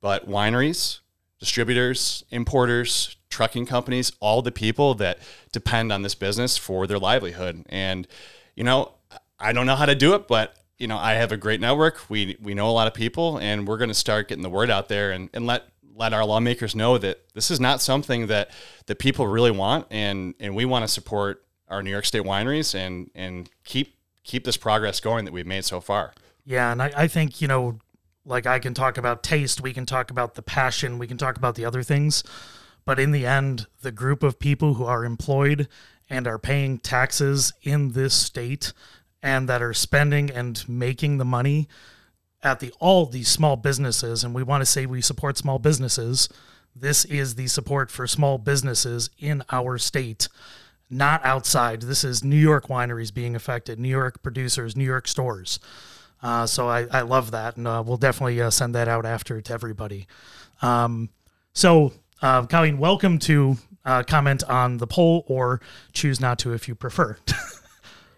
but wineries, distributors, importers, trucking companies, all the people that depend on this business for their livelihood. And, you know, I don't know how to do it, but you know, I have a great network. We we know a lot of people and we're gonna start getting the word out there and, and let let our lawmakers know that this is not something that that people really want and and we want to support our New York State wineries and and keep keep this progress going that we've made so far. Yeah, and I, I think, you know, like I can talk about taste, we can talk about the passion, we can talk about the other things. But in the end, the group of people who are employed and are paying taxes in this state and that are spending and making the money at the all these small businesses, and we want to say we support small businesses. This is the support for small businesses in our state, not outside. This is New York wineries being affected, New York producers, New York stores. Uh, so I, I love that, and uh, we'll definitely uh, send that out after to everybody. Um, so, uh, Colleen, welcome to uh, comment on the poll or choose not to if you prefer.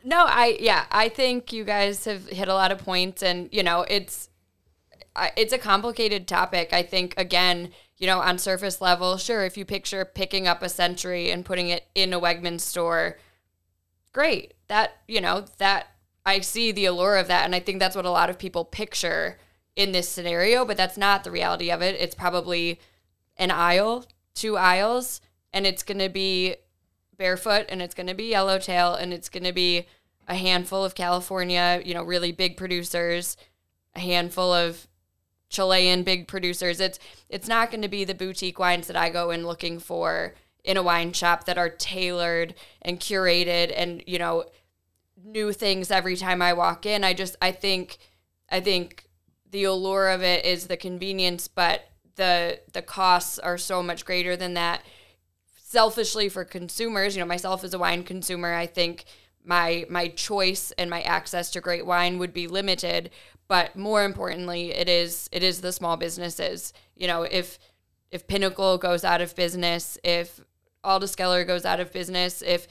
No, I yeah, I think you guys have hit a lot of points, and you know it's it's a complicated topic. I think again, you know, on surface level, sure, if you picture picking up a Century and putting it in a Wegmans store, great. That you know that I see the allure of that, and I think that's what a lot of people picture in this scenario. But that's not the reality of it. It's probably an aisle, two aisles, and it's going to be barefoot and it's going to be yellowtail and it's going to be a handful of California, you know, really big producers, a handful of Chilean big producers. It's it's not going to be the boutique wines that I go in looking for in a wine shop that are tailored and curated and, you know, new things every time I walk in. I just I think I think the allure of it is the convenience, but the the costs are so much greater than that selfishly for consumers, you know, myself as a wine consumer, I think my my choice and my access to great wine would be limited. But more importantly, it is it is the small businesses. You know, if if Pinnacle goes out of business, if Aldiskeller goes out of business, if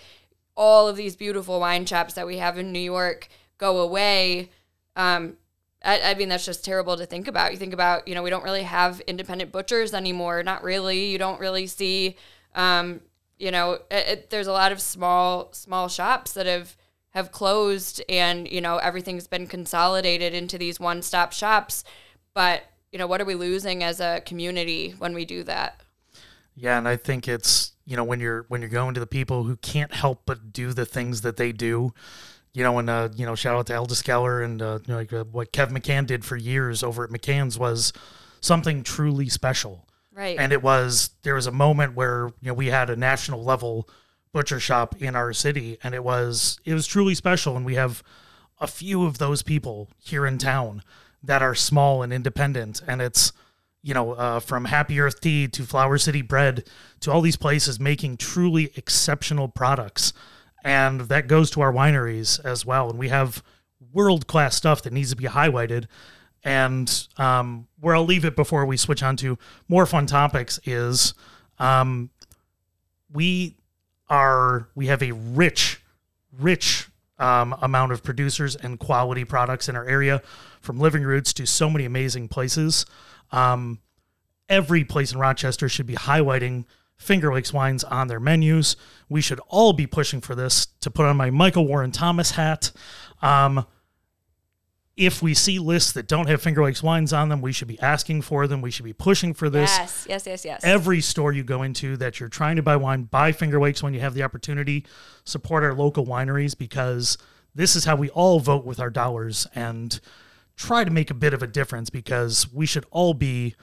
all of these beautiful wine shops that we have in New York go away, um, I, I mean that's just terrible to think about. You think about, you know, we don't really have independent butchers anymore. Not really. You don't really see um, you know, it, it, there's a lot of small small shops that have have closed, and you know everything's been consolidated into these one stop shops. But you know, what are we losing as a community when we do that? Yeah, and I think it's you know when you're when you're going to the people who can't help but do the things that they do, you know, and uh, you know, shout out to Eldis Keller and uh, you know, like uh, what Kev McCann did for years over at McCann's was something truly special. Right. And it was there was a moment where you know we had a national level butcher shop in our city, and it was it was truly special, and we have a few of those people here in town that are small and independent, and it's you know, uh, from Happy Earth Tea to Flower City Bread to all these places making truly exceptional products. And that goes to our wineries as well. And we have world class stuff that needs to be highlighted. And um, where I'll leave it before we switch on to more fun topics is um, we are, we have a rich, rich um, amount of producers and quality products in our area from Living Roots to so many amazing places. Um, every place in Rochester should be highlighting Finger Lakes wines on their menus. We should all be pushing for this to put on my Michael Warren Thomas hat. If we see lists that don't have Finger Lakes wines on them, we should be asking for them. We should be pushing for this. Yes, yes, yes, yes. Every store you go into that you're trying to buy wine, buy Finger Lakes when you have the opportunity. Support our local wineries because this is how we all vote with our dollars and try to make a bit of a difference because we should all be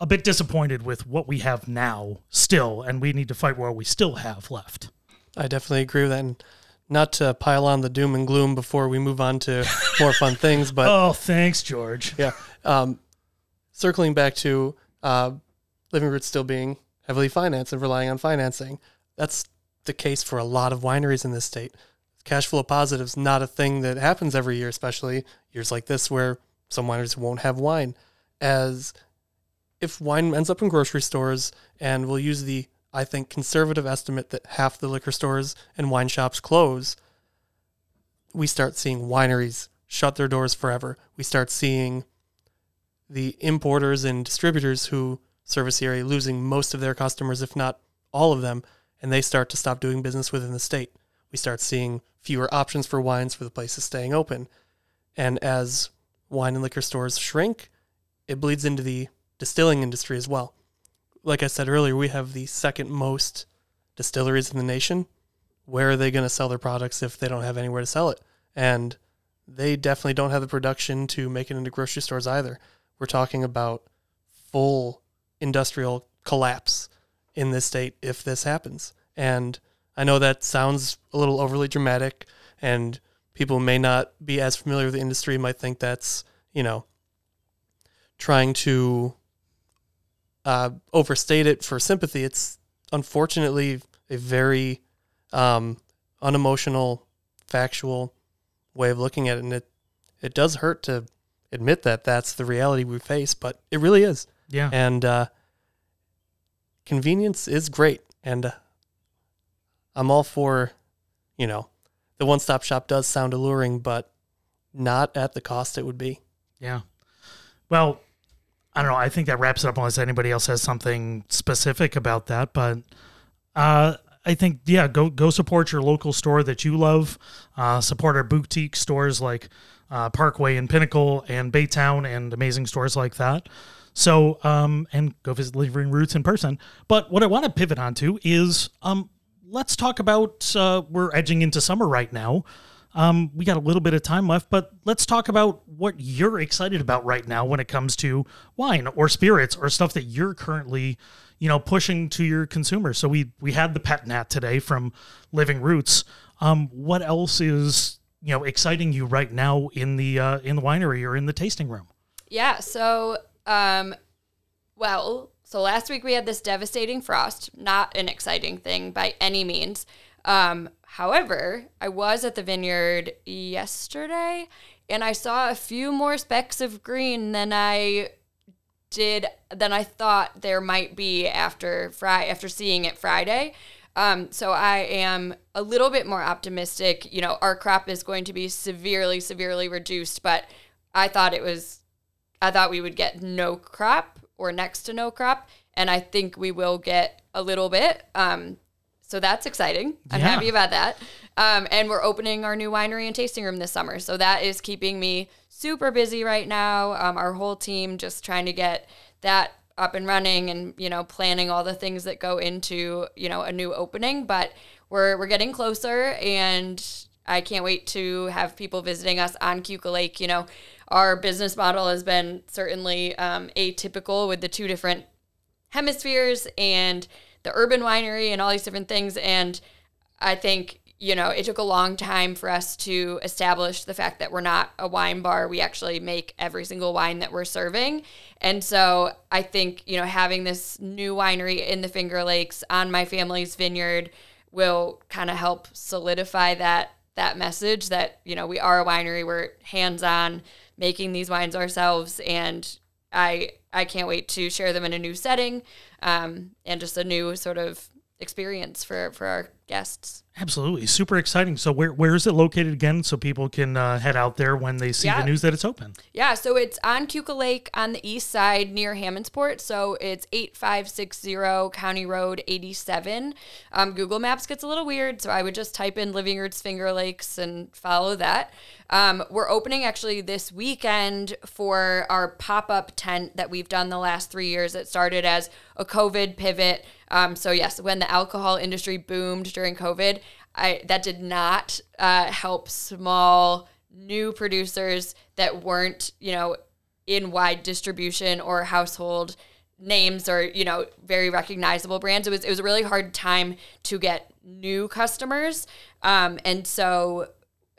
a bit disappointed with what we have now still, and we need to fight what we still have left. I definitely agree with that. And not to pile on the doom and gloom before we move on to more fun things, but oh, thanks, George. Yeah. Um, circling back to uh, Living Roots still being heavily financed and relying on financing, that's the case for a lot of wineries in this state. Cash flow positive is not a thing that happens every year, especially years like this where some wineries won't have wine. As if wine ends up in grocery stores, and we'll use the I think, conservative estimate that half the liquor stores and wine shops close, we start seeing wineries shut their doors forever. We start seeing the importers and distributors who service the area losing most of their customers, if not all of them, and they start to stop doing business within the state. We start seeing fewer options for wines for the places staying open. And as wine and liquor stores shrink, it bleeds into the distilling industry as well like I said earlier, we have the second most distilleries in the nation. Where are they going to sell their products if they don't have anywhere to sell it? And they definitely don't have the production to make it into grocery stores either. We're talking about full industrial collapse in this state if this happens. And I know that sounds a little overly dramatic, and people may not be as familiar with the industry, might think that's, you know, trying to uh, overstate it for sympathy. It's unfortunately a very um, unemotional, factual way of looking at it, and it it does hurt to admit that that's the reality we face, but it really is. Yeah. And uh, convenience is great, and uh, I'm all for, you know, the one stop shop does sound alluring, but not at the cost it would be. Yeah. Well, I don't know. I think that wraps it up unless anybody else has something specific about that. But uh, I think yeah, go go support your local store that you love. Uh, support our boutique stores like uh, Parkway and Pinnacle and Baytown and amazing stores like that. So um, and go visit Living Roots in person. But what I want to pivot onto is um, let's talk about uh, we're edging into summer right now. Um, we got a little bit of time left, but let's talk about what you're excited about right now when it comes to wine or spirits or stuff that you're currently, you know, pushing to your consumers. So we we had the pet nat today from Living Roots. Um, what else is you know exciting you right now in the uh, in the winery or in the tasting room? Yeah. So, um, well, so last week we had this devastating frost. Not an exciting thing by any means. Um, However, I was at the vineyard yesterday and I saw a few more specks of green than I did than I thought there might be after Friday after seeing it Friday. Um, so I am a little bit more optimistic. You know, our crop is going to be severely, severely reduced, but I thought it was, I thought we would get no crop or next to no crop, and I think we will get a little bit. Um, so that's exciting. I'm Yeah. happy about that. Um, and we're opening our new winery and tasting room this summer. So that is keeping me super busy right now. Um, our whole team just trying to get that up and running and, you know, planning all the things that go into, you know, a new opening. But we're, we're getting closer and I can't wait to have people visiting us on Keuka Lake. You know, our business model has been certainly um, atypical with the two different hemispheres and the urban winery and all these different things. And I think, you know, it took a long time for us to establish the fact that we're not a wine bar. We actually make every single wine that we're serving. And so I think, you know, having this new winery in the Finger Lakes on my family's vineyard will kind of help solidify that that message that, you know, we are a winery, we're hands-on making these wines ourselves and I I can't wait to share them in a new setting um, and just a new sort of experience for for our guests. Absolutely, super exciting. So where where is it located again, so people can uh, head out there when they see Yeah. the news that it's open? Yeah, so it's on Keuka Lake on the east side near Hammondsport. So it's 8560 County Road 87. Um, Google Maps gets a little weird, so I would just type in Living Roots Finger Lakes and follow that. Um, we're opening actually this weekend for our pop up tent that we've done the last three years. It started as a COVID pivot. Um, so, yes, when the alcohol industry boomed during COVID, I, that did not uh, help small new producers that weren't, you know, in wide distribution or household names or you know very recognizable brands. It was it was a really hard time to get new customers. Um, and so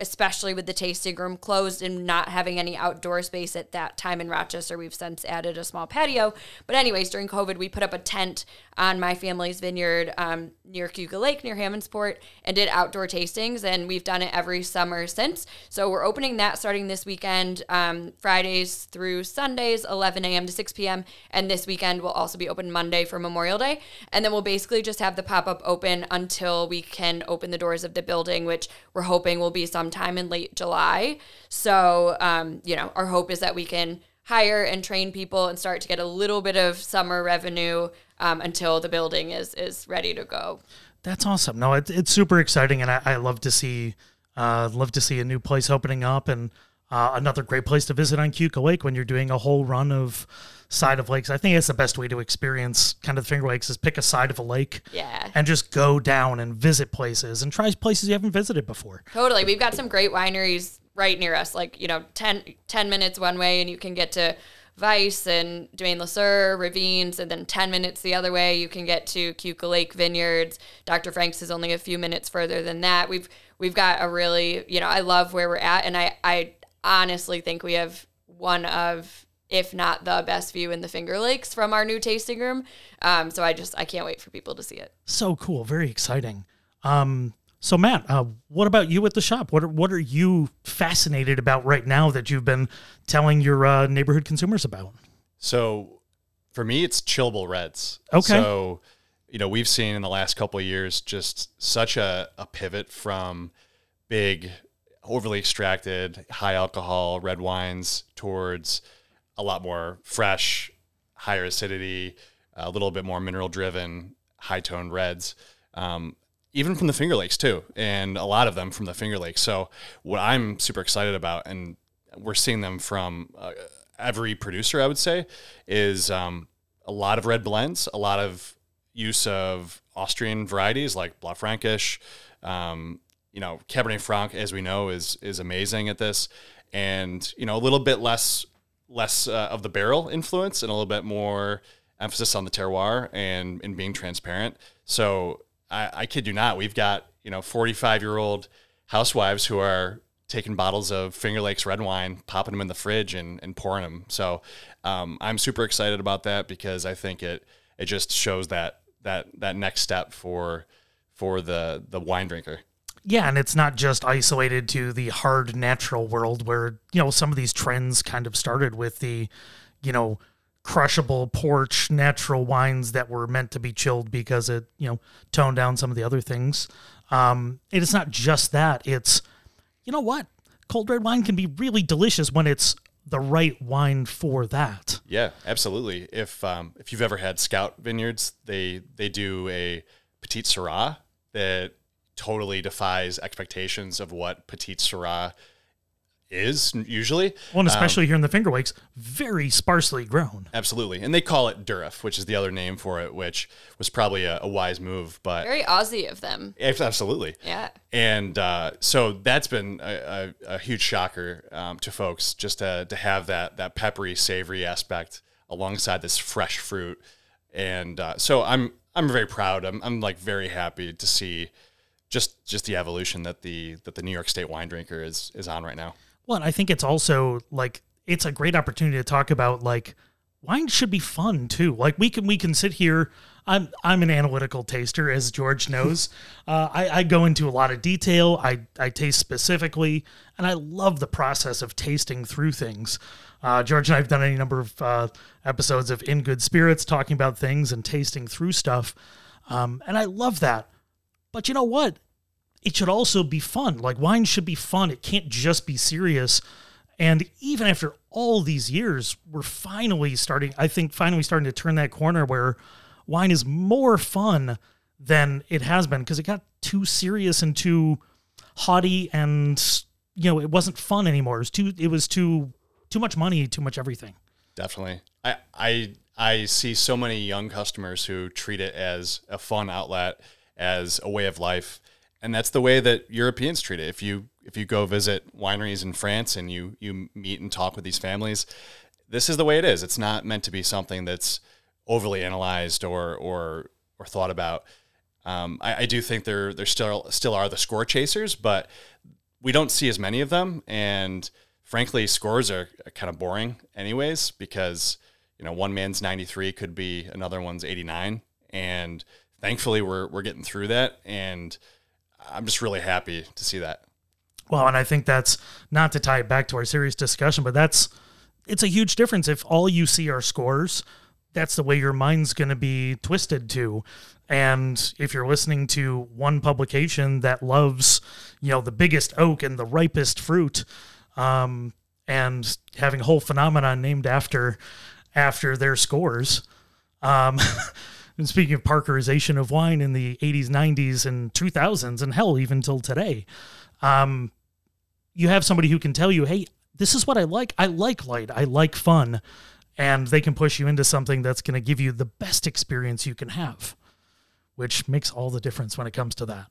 especially with the tasting room closed and not having any outdoor space at that time in Rochester we've since added a small patio. But anyways during covid we put up a tent on my family's vineyard um, near Keuka Lake near Hammondsport and did outdoor tastings and we've done it every summer since so we're opening that starting this weekend um, Fridays through Sundays 11 a.m. to 6 p.m. and this weekend will also be open Monday for Memorial Day and then we'll basically just have the pop-up open until we can open the doors of the building which we're hoping will be sometime in late July so um, you know our hope is that we can hire and train people and start to get a little bit of summer revenue um, until the building is is ready to go. That's awesome. No, it, it's super exciting, and I, I love to see, uh, love to see a new place opening up, and uh, another great place to visit on Keuka Lake when you're doing a whole run of side of lakes. I think it's the best way to experience kind of the Finger Lakes is pick a side of a lake, Yeah. and just go down and visit places and try places you haven't visited before. Totally. We've got some great wineries right near us, like, you know, 10, 10 minutes one way, and you can get to Weis and Domaine LeSeurre, Ravines, and then 10 minutes the other way, you can get to Keuka Lake Vineyards. Dr. Frank's is only a few minutes further than that. We've we've got a really, you know, I love where we're at, and I, I honestly think we have one of if not the best view in the Finger Lakes from our new tasting room. Um, so I just I can't wait for people to see it. So cool, very exciting. Um, so Matt, uh, what about you at the shop? What are, what are you fascinated about right now that you've been telling your uh, neighborhood consumers about? So for me, it's chillable reds. Okay. So, you know, we've seen in the last couple of years just such a, a pivot from big, overly extracted, high alcohol red wines towards a lot more fresh, higher acidity, a little bit more mineral driven, high toned reds. Um, even from the Finger Lakes too, and a lot of them from the Finger Lakes. So what I'm super excited about, and we're seeing them from uh, every producer, I would say, is um, a lot of red blends, a lot of use of Austrian varieties like Blaufränkisch. Um, you know, Cabernet Franc, as we know, is is amazing at this, and you know, a little bit less less uh, of the barrel influence and a little bit more emphasis on the terroir and and being transparent. So I, I kid you not, we've got you know 45 year old housewives who are taking bottles of Finger Lakes red wine, popping them in the fridge, and, and pouring them. So um, I'm super excited about that because I think it it just shows that that that next step for for the the wine drinker. Yeah, and it's not just isolated to the hard natural world where, you know, some of these trends kind of started with the, you know, crushable porch natural wines that were meant to be chilled because it, you know, toned down some of the other things. Um, it is not just that. It's, you know what? Cold red wine can be really delicious when it's the right wine for that. Yeah, absolutely. If um, if you've ever had Scout Vineyards, they they do a Petite Syrah that totally defies expectations of what Petite Syrah is usually. Well, and Um, especially here in the Finger Lakes, very sparsely grown. Absolutely. And they call it Durif, which is the other name for it, which was probably a, a wise move, but Very Aussie of them. Absolutely. Yeah. And uh, so that's been a, a, a huge shocker um, to folks just to, to have that that peppery, savory aspect alongside this fresh fruit. And uh, so I'm I'm very proud. I'm, I'm like very happy to see just just the evolution that the that the New York State wine drinker is is on right now. Well, I think it's also like it's a great opportunity to talk about like wine should be fun too. Like we can we can sit here. I'm I'm an analytical taster, as George knows. uh, I, I go into a lot of detail. I I taste specifically, and I love the process of tasting through things. Uh, George and I have done any number of uh, episodes of In Good Spirits talking about things and tasting through stuff. Um, and I love that. But you know what? It should also be fun. Like wine should be fun. It can't just be serious. And even after all these years, we're finally starting, I think, finally starting to turn that corner where wine is more fun than it has been because it got too serious and too haughty and you know it wasn't fun anymore it was too it was too too much money too much everything Definitely. I I I see so many young customers who treat it as a fun outlet, as a way of life, and that's the way that Europeans treat it. If you if you go visit wineries in France and you you meet and talk with these families, this is the way it is. It's not meant to be something that's overly analyzed or or or thought about. Um, I, I do think there there still still are the score chasers, but we don't see as many of them. And frankly, scores are kind of boring, anyways, because you know one man's ninety three could be another one's eighty nine, and thankfully we're we're getting through that, and I'm just really happy to see that. Well, and I think that's not to tie it back to our serious discussion, but that's it's a huge difference if all you see are scores. That's the way your mind's going to be twisted to. And if you're listening to one publication that loves, you know, the biggest oak and the ripest fruit, um, and having a whole phenomenon named after after their scores, um, and speaking of Parkerization of wine in the 80s, 90s, and 2000s, and hell, even till today, um, you have somebody who can tell you, hey, this is what I like. I like light. I like fun. And they can push you into something that's going to give you the best experience you can have, which makes all the difference when it comes to that.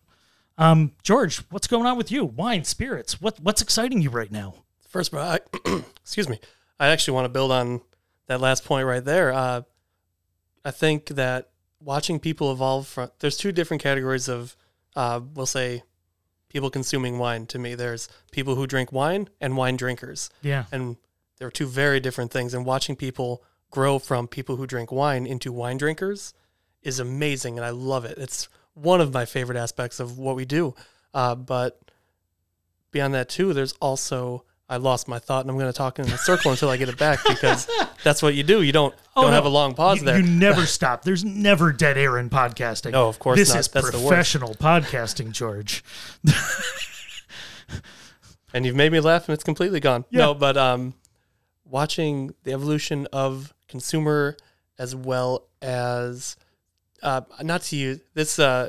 Um, George, what's going on with you? Wine, spirits. What what's exciting you right now? First, I, excuse me. I actually want to build on that last point right there. Uh, I think that watching people evolve from there's two different categories of, uh, we'll say, people consuming wine. To me, there's people who drink wine and wine drinkers. Yeah. and they're two very different things. And watching people grow from people who drink wine into wine drinkers is amazing, and I love it. It's one of my favorite aspects of what we do. Uh, but beyond that too, there's also I lost my thought and I'm going to talk in a circle until I get it back because that's what you do. You don't Oh, don't no. have a long pause You- there. You never stop. There's never dead air in podcasting. No, of course this not. is That's the professional podcasting, George. and you've made me laugh and it's completely gone. Yeah. No, but um, watching the evolution of consumer as well as uh, not to use this uh,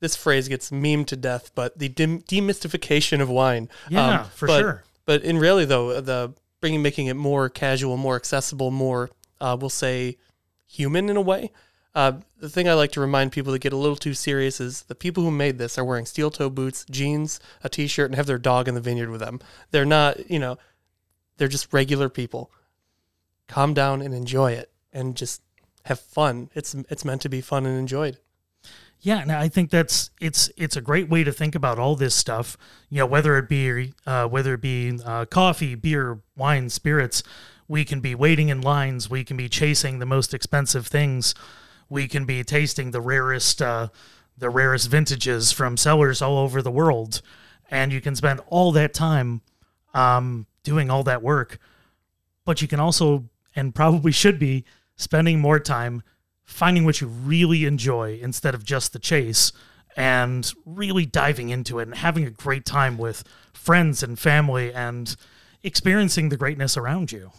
this phrase gets memed to death, but the dem- demystification of wine. Um, Yeah, for but- sure. But in really though, the bringing making it more casual, more accessible, more uh, we'll say human in a way. Uh, the thing I like to remind people that get a little too serious is the people who made this are wearing steel toe boots, jeans, a t shirt, and have their dog in the vineyard with them. They're not, you know, they're just regular people. Calm down and enjoy it and just have fun. It's it's meant to be fun and enjoyed. Yeah, and I think that's it's it's a great way to think about all this stuff. You know, whether it be uh, whether it be uh, coffee, beer, wine, spirits, we can be waiting in lines. We can be chasing the most expensive things. We can be tasting the rarest uh, the rarest vintages from cellars all over the world, and you can spend all that time um, doing all that work. But you can also and probably should be spending more time finding what you really enjoy instead of just the chase and really diving into it and having a great time with friends and family and experiencing the greatness around you.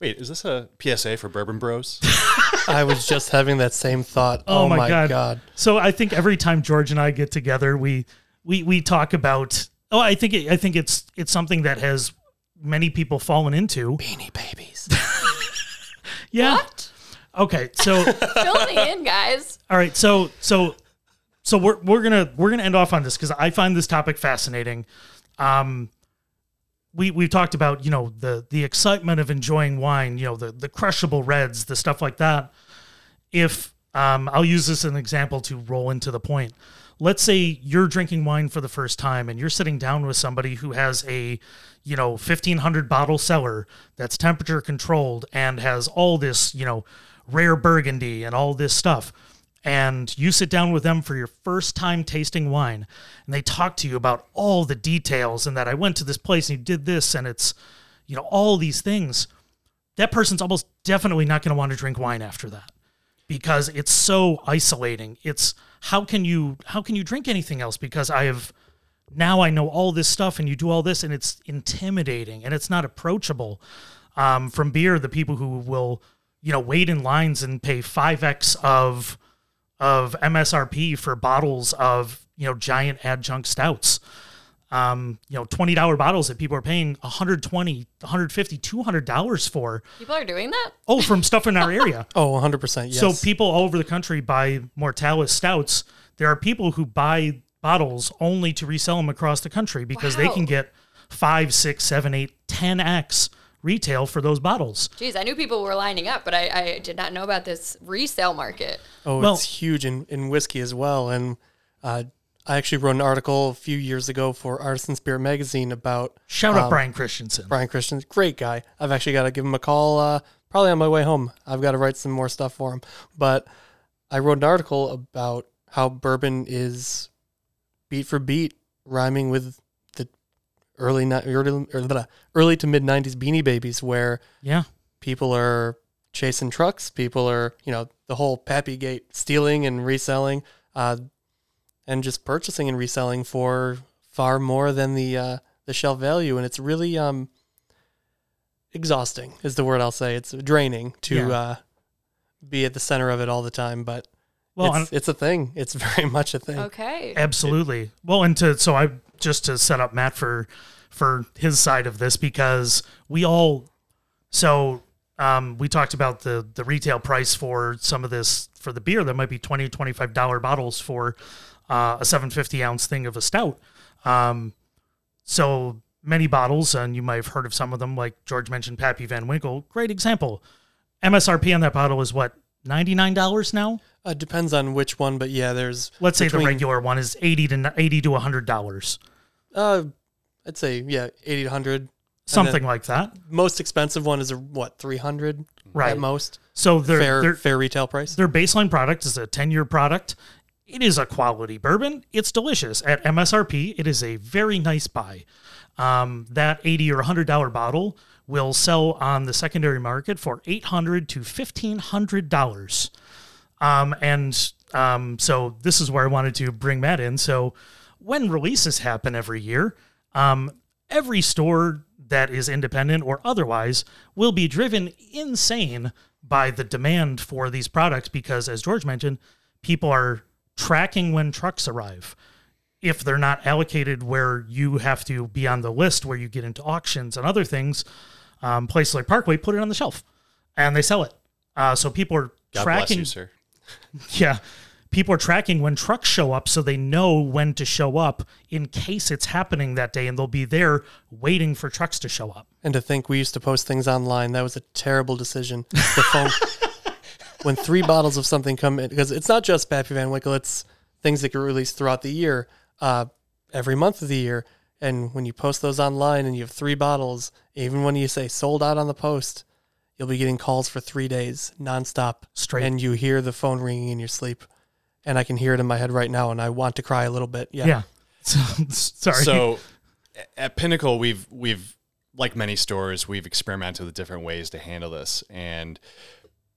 Wait, is this a PSA for Bourbon Bros? I was just having that same thought. Oh, Oh, my, my god. god. So I think every time George and I get together, we we we talk about oh, I think it, I think it's it's something that has many people fallen into. Beanie babies. yeah. Okay, so Fill me in, guys. All right, so so so we're we're gonna we're gonna end off on this because I find this topic fascinating. Um, we we've talked about you know the the excitement of enjoying wine, you know the the crushable reds, the stuff like that. If um, I'll use this as an example to roll into the point. Let's say you're drinking wine for the first time and you're sitting down with somebody who has a, you know, 1500 bottle cellar that's temperature controlled and has all this, you know, rare burgundy and all this stuff. And you sit down with them for your first time tasting wine and they talk to you about all the details and that I went to this place and you did this and it's, you know, all these things. That person's almost definitely not going to want to drink wine after that because it's so isolating. It's how can you how can you drink anything else because I have now I know all this stuff and you do all this and it's intimidating and it's not approachable. Um, from beer, the people who will, you know, wait in lines and pay 5x of of MSRP for bottles of, you know, giant adjunct stouts. Um, you know, $20 bottles that people are paying 120, 150, 200 dollars for. People are doing that? Oh, from stuff in our area. Oh, 100%. Yes. So people all over the country buy Mortalis stouts. There are people who buy bottles only to resell them across the country because they can get five, six, seven, eight, ten x retail for those bottles. Jeez, I knew people were lining up, but I, I did not know about this resale market. Oh, Well- it's huge in, in whiskey as well. And uh, I actually wrote an article a few years ago for Artisan Spirit magazine about. Shout out um, Brian Christensen. Brian Christensen, great guy. I've actually got to give him a call uh, probably on my way home. I've got to write some more stuff for him. But I wrote an article about how bourbon is beat for beat rhyming with the early early, early to mid 90s Beanie Babies where Yeah. people are chasing trucks, people are, you know, the whole Pappy Gate stealing and reselling uh, and just purchasing and reselling for far more than the uh, the shelf value and it's really um exhausting is the word I'll say. It's draining to Yeah. uh, be at the center of it all the time, but Well, it's, it's a thing. It's very much a thing. Okay. Absolutely. Well, and to so I just to set up Matt for for his side of this because we all so um, we talked about the the retail price for some of this for the beer that might be 20 25 dollar bottles for uh, a 750 ounce thing of a stout. Um, so many bottles, and you might have heard of some of them, like George mentioned, Pappy Van Winkle. Great example. MSRP on that bottle is what ninety nine dollars now. Uh, depends on which one, but yeah, there's Let's say between- the regular one is eighty to eighty to hundred dollars, Uh, I'd say yeah, eighty to hundred. something like that. Most expensive one is a, what three hundred Right. at most. So their fair their, fair retail price. their baseline product is a ten year product. It is a quality bourbon. It's delicious at MSRP. It is a very nice buy. Um, that eighty or hundred dollar bottle will sell on the secondary market for eight hundred to fifteen hundred dollars. Um, and um, so this is where I wanted to bring Matt in. So when releases happen every year, um, every store that is independent or otherwise will be driven insane by the demand for these products because, as George mentioned, people are tracking when trucks arrive. If they're not allocated where you have to be on the list where you get into auctions and other things, um, places like Parkway put it on the shelf and they sell it. Uh, so people are God tracking. bless you, sir. Yeah. People are tracking when trucks show up so they know when to show up in case it's happening that day and they'll be there waiting for trucks to show up. And to think we used to post things online, that was a terrible decision. The phone, when three bottles of something come in, because it's not just Pappy Van Winkle, it's things that get released throughout the year, uh, every month of the year. And when you post those online and you have three bottles, even when you say sold out on the post, you'll be getting calls for three days nonstop. Straight. And you hear the phone ringing in your sleep. And I can hear it in my head right now, and I want to cry a little bit. Yeah. Yeah. Sorry. So at Pinnacle, we've we've like many stores, we've experimented with different ways to handle this. And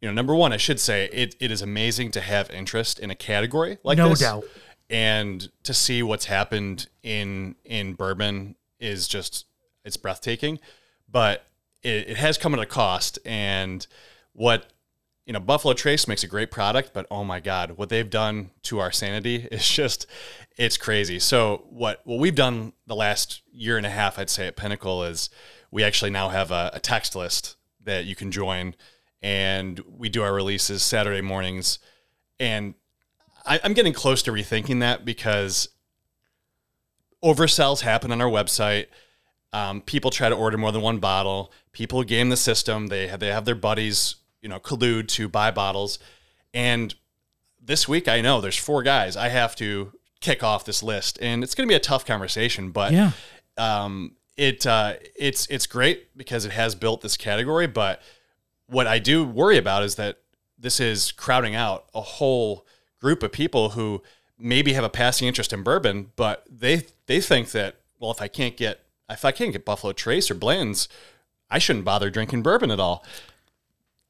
you know, number one, I should say it, it is amazing to have interest in a category like this. No this. doubt. And to see what's happened in in bourbon is just it's breathtaking. But it, it has come at a cost. And what you know, Buffalo Trace makes a great product, but oh my God, what they've done to our sanity is just, it's crazy. So what what we've done the last year and a half, I'd say at Pinnacle is we actually now have a, a text list that you can join, and we do our releases Saturday mornings, and I, I'm getting close to rethinking that because oversells happen on our website. Um, people try to order more than one bottle. People game the system. They have, they have their buddies, you know, collude to buy bottles. And this week, I know there's four guys. I have to kick off this list, and it's going to be a tough conversation. But Yeah. um, it uh, it's it's great because it has built this category. But what I do worry about is that this is crowding out a whole group of people who maybe have a passing interest in bourbon, but they they think that well, if I can't get if I can't get Buffalo Trace or Blanton's, I shouldn't bother drinking bourbon at all.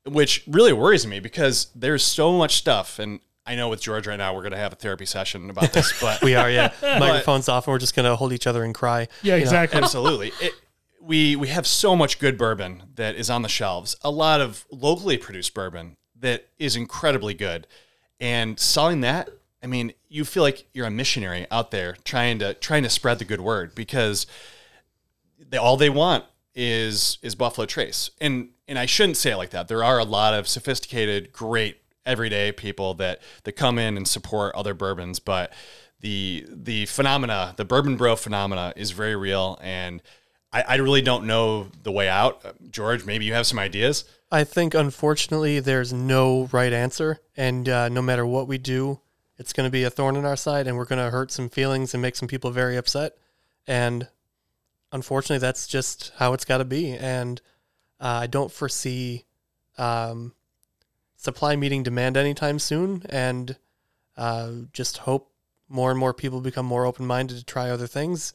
Which really worries me because there's so much stuff. And I know with George right now, we're going to have a therapy session about this, but we are, yeah. Microphones off, and we're just gonna hold each other and cry. Yeah, you know? exactly. Absolutely. It, we we have so much good bourbon that is on the shelves. A lot of locally produced bourbon that is incredibly good, and selling that. I mean, you feel like you're a missionary out there trying to trying to spread the good word because they, all they want is is Buffalo Trace. And and I shouldn't say it like that. There are a lot of sophisticated, great everyday people that that come in and support other bourbons, but the the phenomena, the bourbon bro phenomena, is very real, and I, I really don't know the way out. Uh, George, maybe you have some ideas. I think unfortunately there's no right answer, and uh, no matter what we do, it's going to be a thorn in our side, and we're going to hurt some feelings and make some people very upset. And unfortunately, that's just how it's got to be. And uh, I don't foresee um, supply meeting demand anytime soon, and uh, just hope more and more people become more open minded to try other things.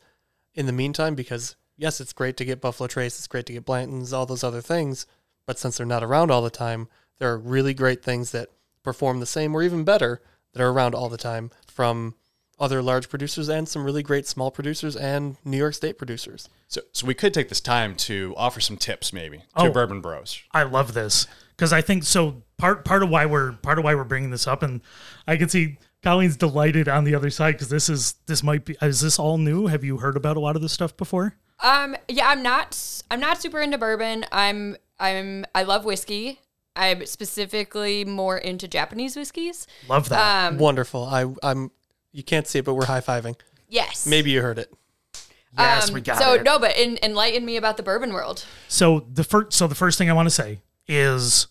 In the meantime, because yes, it's great to get Buffalo Trace, it's great to get Blanton's, all those other things. But since they're not around all the time, there are really great things that perform the same or even better that are around all the time from other large producers and some really great small producers and New York State producers. So, so we could take this time to offer some tips, maybe to Oh. bourbon bros. I love this because I think so. Part part of why we're part of why we're bringing this up, and I can see Colleen's delighted on the other side because this is this might be is this all new? Have you heard about a lot of this stuff before? Um, yeah, I'm not. I'm not super into bourbon. I'm. I'm. I love whiskey. I'm specifically more into Japanese whiskeys. Love that. Um, Wonderful. I, I'm. You can't see it, but we're high fiving. yes. Maybe you heard it. yes, Um, we got so it. no, but en- enlighten me about the bourbon world. So the first, so the first thing I want to say is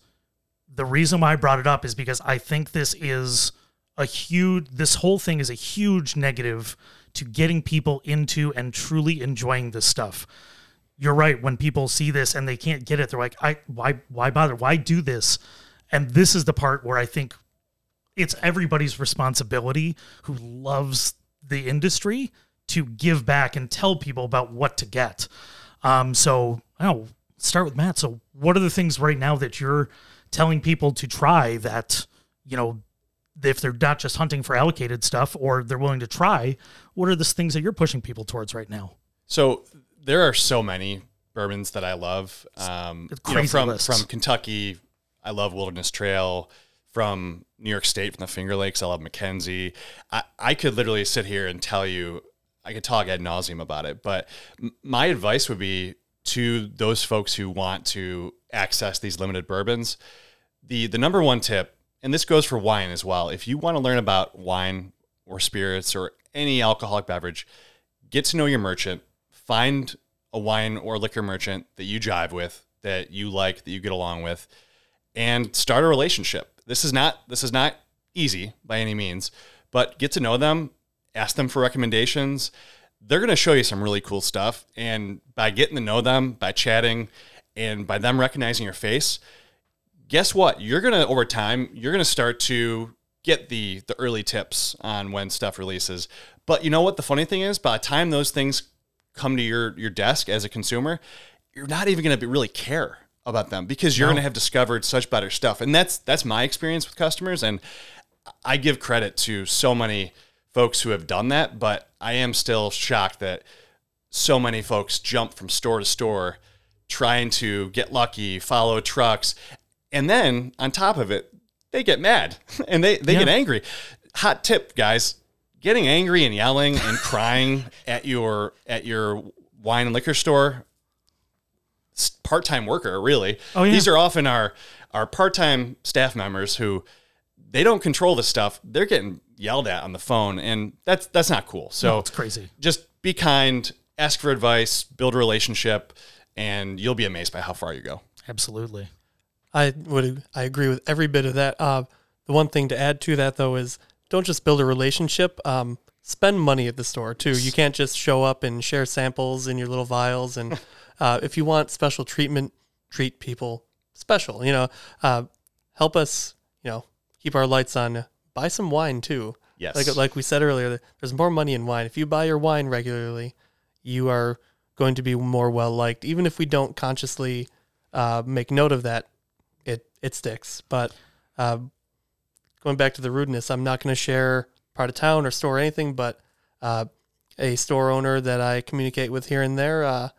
the reason why I brought it up is because I think this is a huge. This whole thing is a huge negative to getting people into and truly enjoying this stuff. You're right. When people see this and they can't get it, they're like, "I why why bother? Why do this?" And this is the part where I think it's everybody's responsibility who loves the industry to give back and tell people about what to get. Um, so I'll start with Matt. So what are the things right now that you're telling people to try that, you know, if they're not just hunting for allocated stuff or they're willing to try, what are the things that you're pushing people towards right now? So there are so many bourbons that I love. Um, you know, from lists. from Kentucky, I love Wilderness Trail. From New York State, from the Finger Lakes, I love McKenzie. I, I could literally sit here and tell you, I could talk ad nauseum about it. But m- my advice would be to those folks who want to access these limited bourbons. The the number one tip, and this goes for wine as well. If you want to learn about wine or spirits or any alcoholic beverage, get to know your merchant, find a wine or liquor merchant that you jive with, that you like, that you get along with, and start a relationship. This is not this is not easy by any means, but get to know them, ask them for recommendations. They're going to show you some really cool stuff and by getting to know them, by chatting and by them recognizing your face, guess what? You're going to over time, you're going to start to get the the early tips on when stuff releases. But you know what the funny thing is, by the time those things come to your your desk as a consumer, you're not even going to really care about them because you're No. going to have discovered such better stuff. And that's that's my experience with customers and I give credit to so many folks who have done that, but I am still shocked that so many folks jump from store to store trying to get lucky, follow trucks, and then on top of it, they get mad and they, they get angry. Hot tip, guys. Getting angry and yelling and crying at your at your wine and liquor store part-time worker really Oh, yeah. these are often our our part-time staff members who they don't control the stuff they're getting yelled at on the phone and that's that's not cool so No, it's crazy. just be kind ask for advice build a relationship and you'll be amazed by how far you go Absolutely. I would I agree with every bit of that. Uh, the one thing to add to that though is don't just build a relationship. Um, spend money at the store too. You can't just show up and share samples in your little vials. And uh, if you want special treatment, treat people special. You know, uh, help us. You know, keep our lights on. Buy some wine too. Yes. Like like we said earlier, there's more money in wine. If you buy your wine regularly, you are going to be more well liked. Even if we don't consciously uh, make note of that, it it sticks. But uh, going back to the rudeness, I'm not going to share part of town or store or anything, but uh, a store owner that I communicate with here and there uh,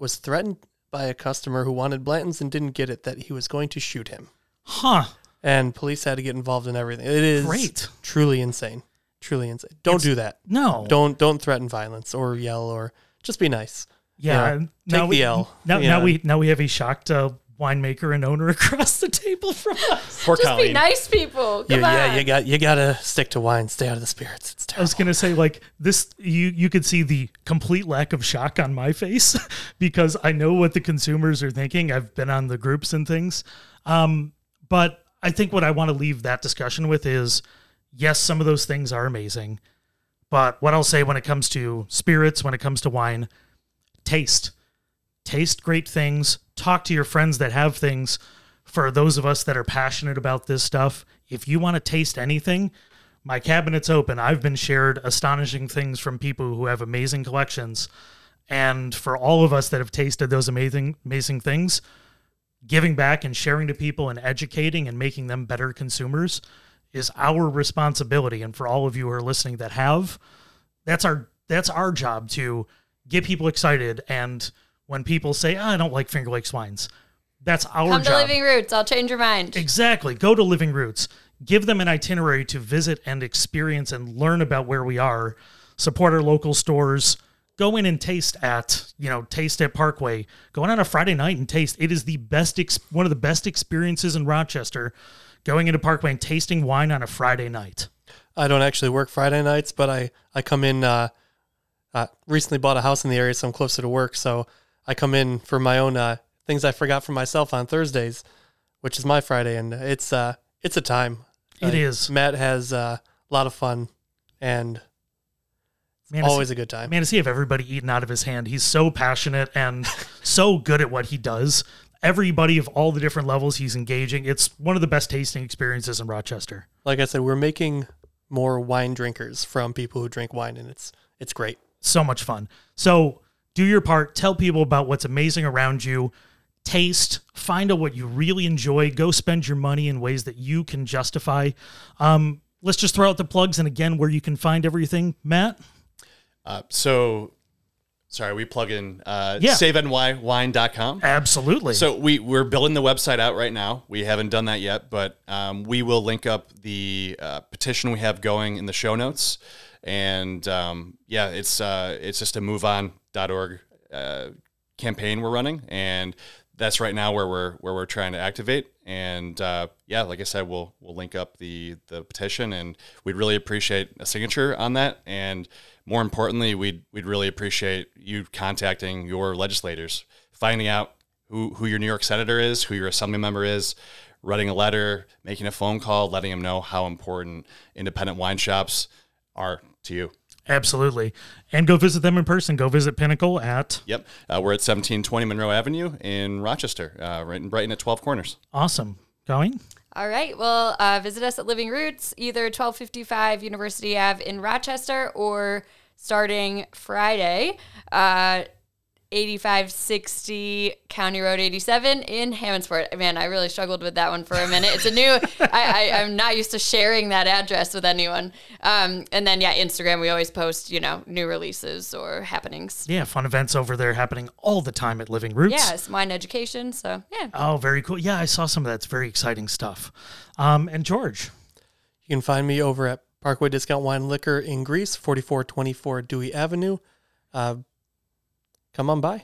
was threatened by a customer who wanted Blanton's and didn't get it that he was going to shoot him. Huh. And police had to get involved in everything. It is Great. truly insane. Truly insane. Don't It's- do that. No. Don't don't threaten violence or yell or just be nice. Yeah. You know, take we, the L. Now, now know. we now we have a shocked uh, winemaker and owner across the table from us. Poor Just be nice people. You- Come on. yeah, you got you got to stick to wine. Stay out of the spirits. It's terrible. I was gonna say like this. You you could see the complete lack of shock on my face because I know what the consumers are thinking. I've been on the groups and things, um, but I think what I want to leave that discussion with is yes, some of those things are amazing, but what I'll say when it comes to spirits, when it comes to wine, taste, taste great things. Talk to your friends that have things. For those of us that are passionate about this stuff, if you want to taste anything, my cabinet's open. I've been shared astonishing things from people who have amazing collections. And for all of us that have tasted those amazing, amazing things, giving back and sharing to people and educating and making them better consumers is our responsibility. And for all of you who are listening that have, that's our that's our job to get people excited. And when people say, "Ah, I don't like Finger Lakes wines, that's our Come to. Living Roots. I'll change your mind. Exactly. Go to Living Roots. Give them an itinerary to visit and experience and learn about where we are. Support our local stores. Go in and taste at, you know, taste at Parkway. Going on a Friday night and taste. It is the best, ex- one of the best experiences in Rochester. Going into Parkway and tasting wine on a Friday night. I don't actually work Friday nights, but I I come in. Uh, uh, recently bought a house in the area, so I'm closer to work. So I come in for my own uh, things I forgot for myself on Thursdays, which is my Friday, and it's uh it's a time. It is. Matt has uh, a lot of fun, and Man, always see- a good time. Man, to see if everybody eating out of his hand. He's so passionate and so good at what he does. Everybody of all the different levels he's engaging. It's one of the best tasting experiences in Rochester. Like I said, we're making more wine drinkers from people who drink wine, and it's it's great. so much fun. So do your part. Tell people about what's amazing around you. Taste, find out what you really enjoy. Go spend your money in ways that you can justify. Um, let's just throw out the plugs and again where you can find everything. Matt, Uh, so, sorry, we plug in uh, Yeah. saveNYWine.com. absolutely. So we we're building the website out right now. We haven't done that yet, but um, we will link up the uh, petition we have going in the show notes. And um, yeah, it's uh, it's just a moveon.org uh, campaign we're running, and that's right now where we're where we're trying to activate. And uh, yeah, like I said, we'll we'll link up the the petition, and we'd really appreciate a signature on that. And more importantly, we'd we'd really appreciate you contacting your legislators, finding out who who your New York senator is, who your assembly member is, writing a letter, making a phone call, letting them know how important independent wine shops are to you. Absolutely. And go visit them in person. Go visit Pinnacle at Yep, uh, we're at 1720 Monroe Avenue in Rochester, uh, right in Brighton at 12 Corners. Awesome. Going? All right. Well, uh, visit us at Living Roots, either 1255 University Ave in Rochester or starting Friday, uh, 8560 County Road 87 in Hammondsport. Man, I really struggled with that one for a minute. It's a new, I, I, I'm not used to sharing that address with anyone. Um, and then, yeah, Instagram, we always post, you know, new releases or happenings. Yeah, fun events over there happening all the time at Living Roots. Yeah, it's wine education. So, yeah. Oh, very cool. Yeah, I saw some of that. It's very exciting stuff. Um, and George, You can find me over at Parkway Discount Wine Liquor in Greece, 4424 Dewey Avenue. Uh, come on by.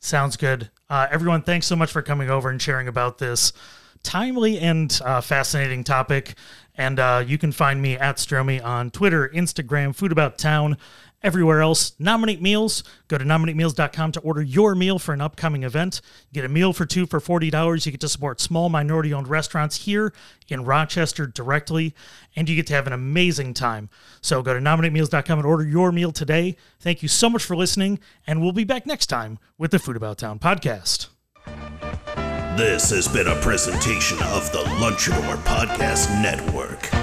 Sounds good. Uh, everyone, thanks so much for coming over and sharing about this timely and uh, fascinating topic. And uh, you can find me at Stromy on Twitter, Instagram, Food About Town, everywhere else. Nominate meals. Go to nominatemeals.com to order your meal for an upcoming event. Get a meal for two for $40. You get to support small minority owned restaurants here in Rochester directly, and you get to have an amazing time. So go to nominatemeals.com and order your meal today. Thank you so much for listening, and we'll be back next time with the Food About Town podcast. This has been a presentation of the Lunchador Podcast Network.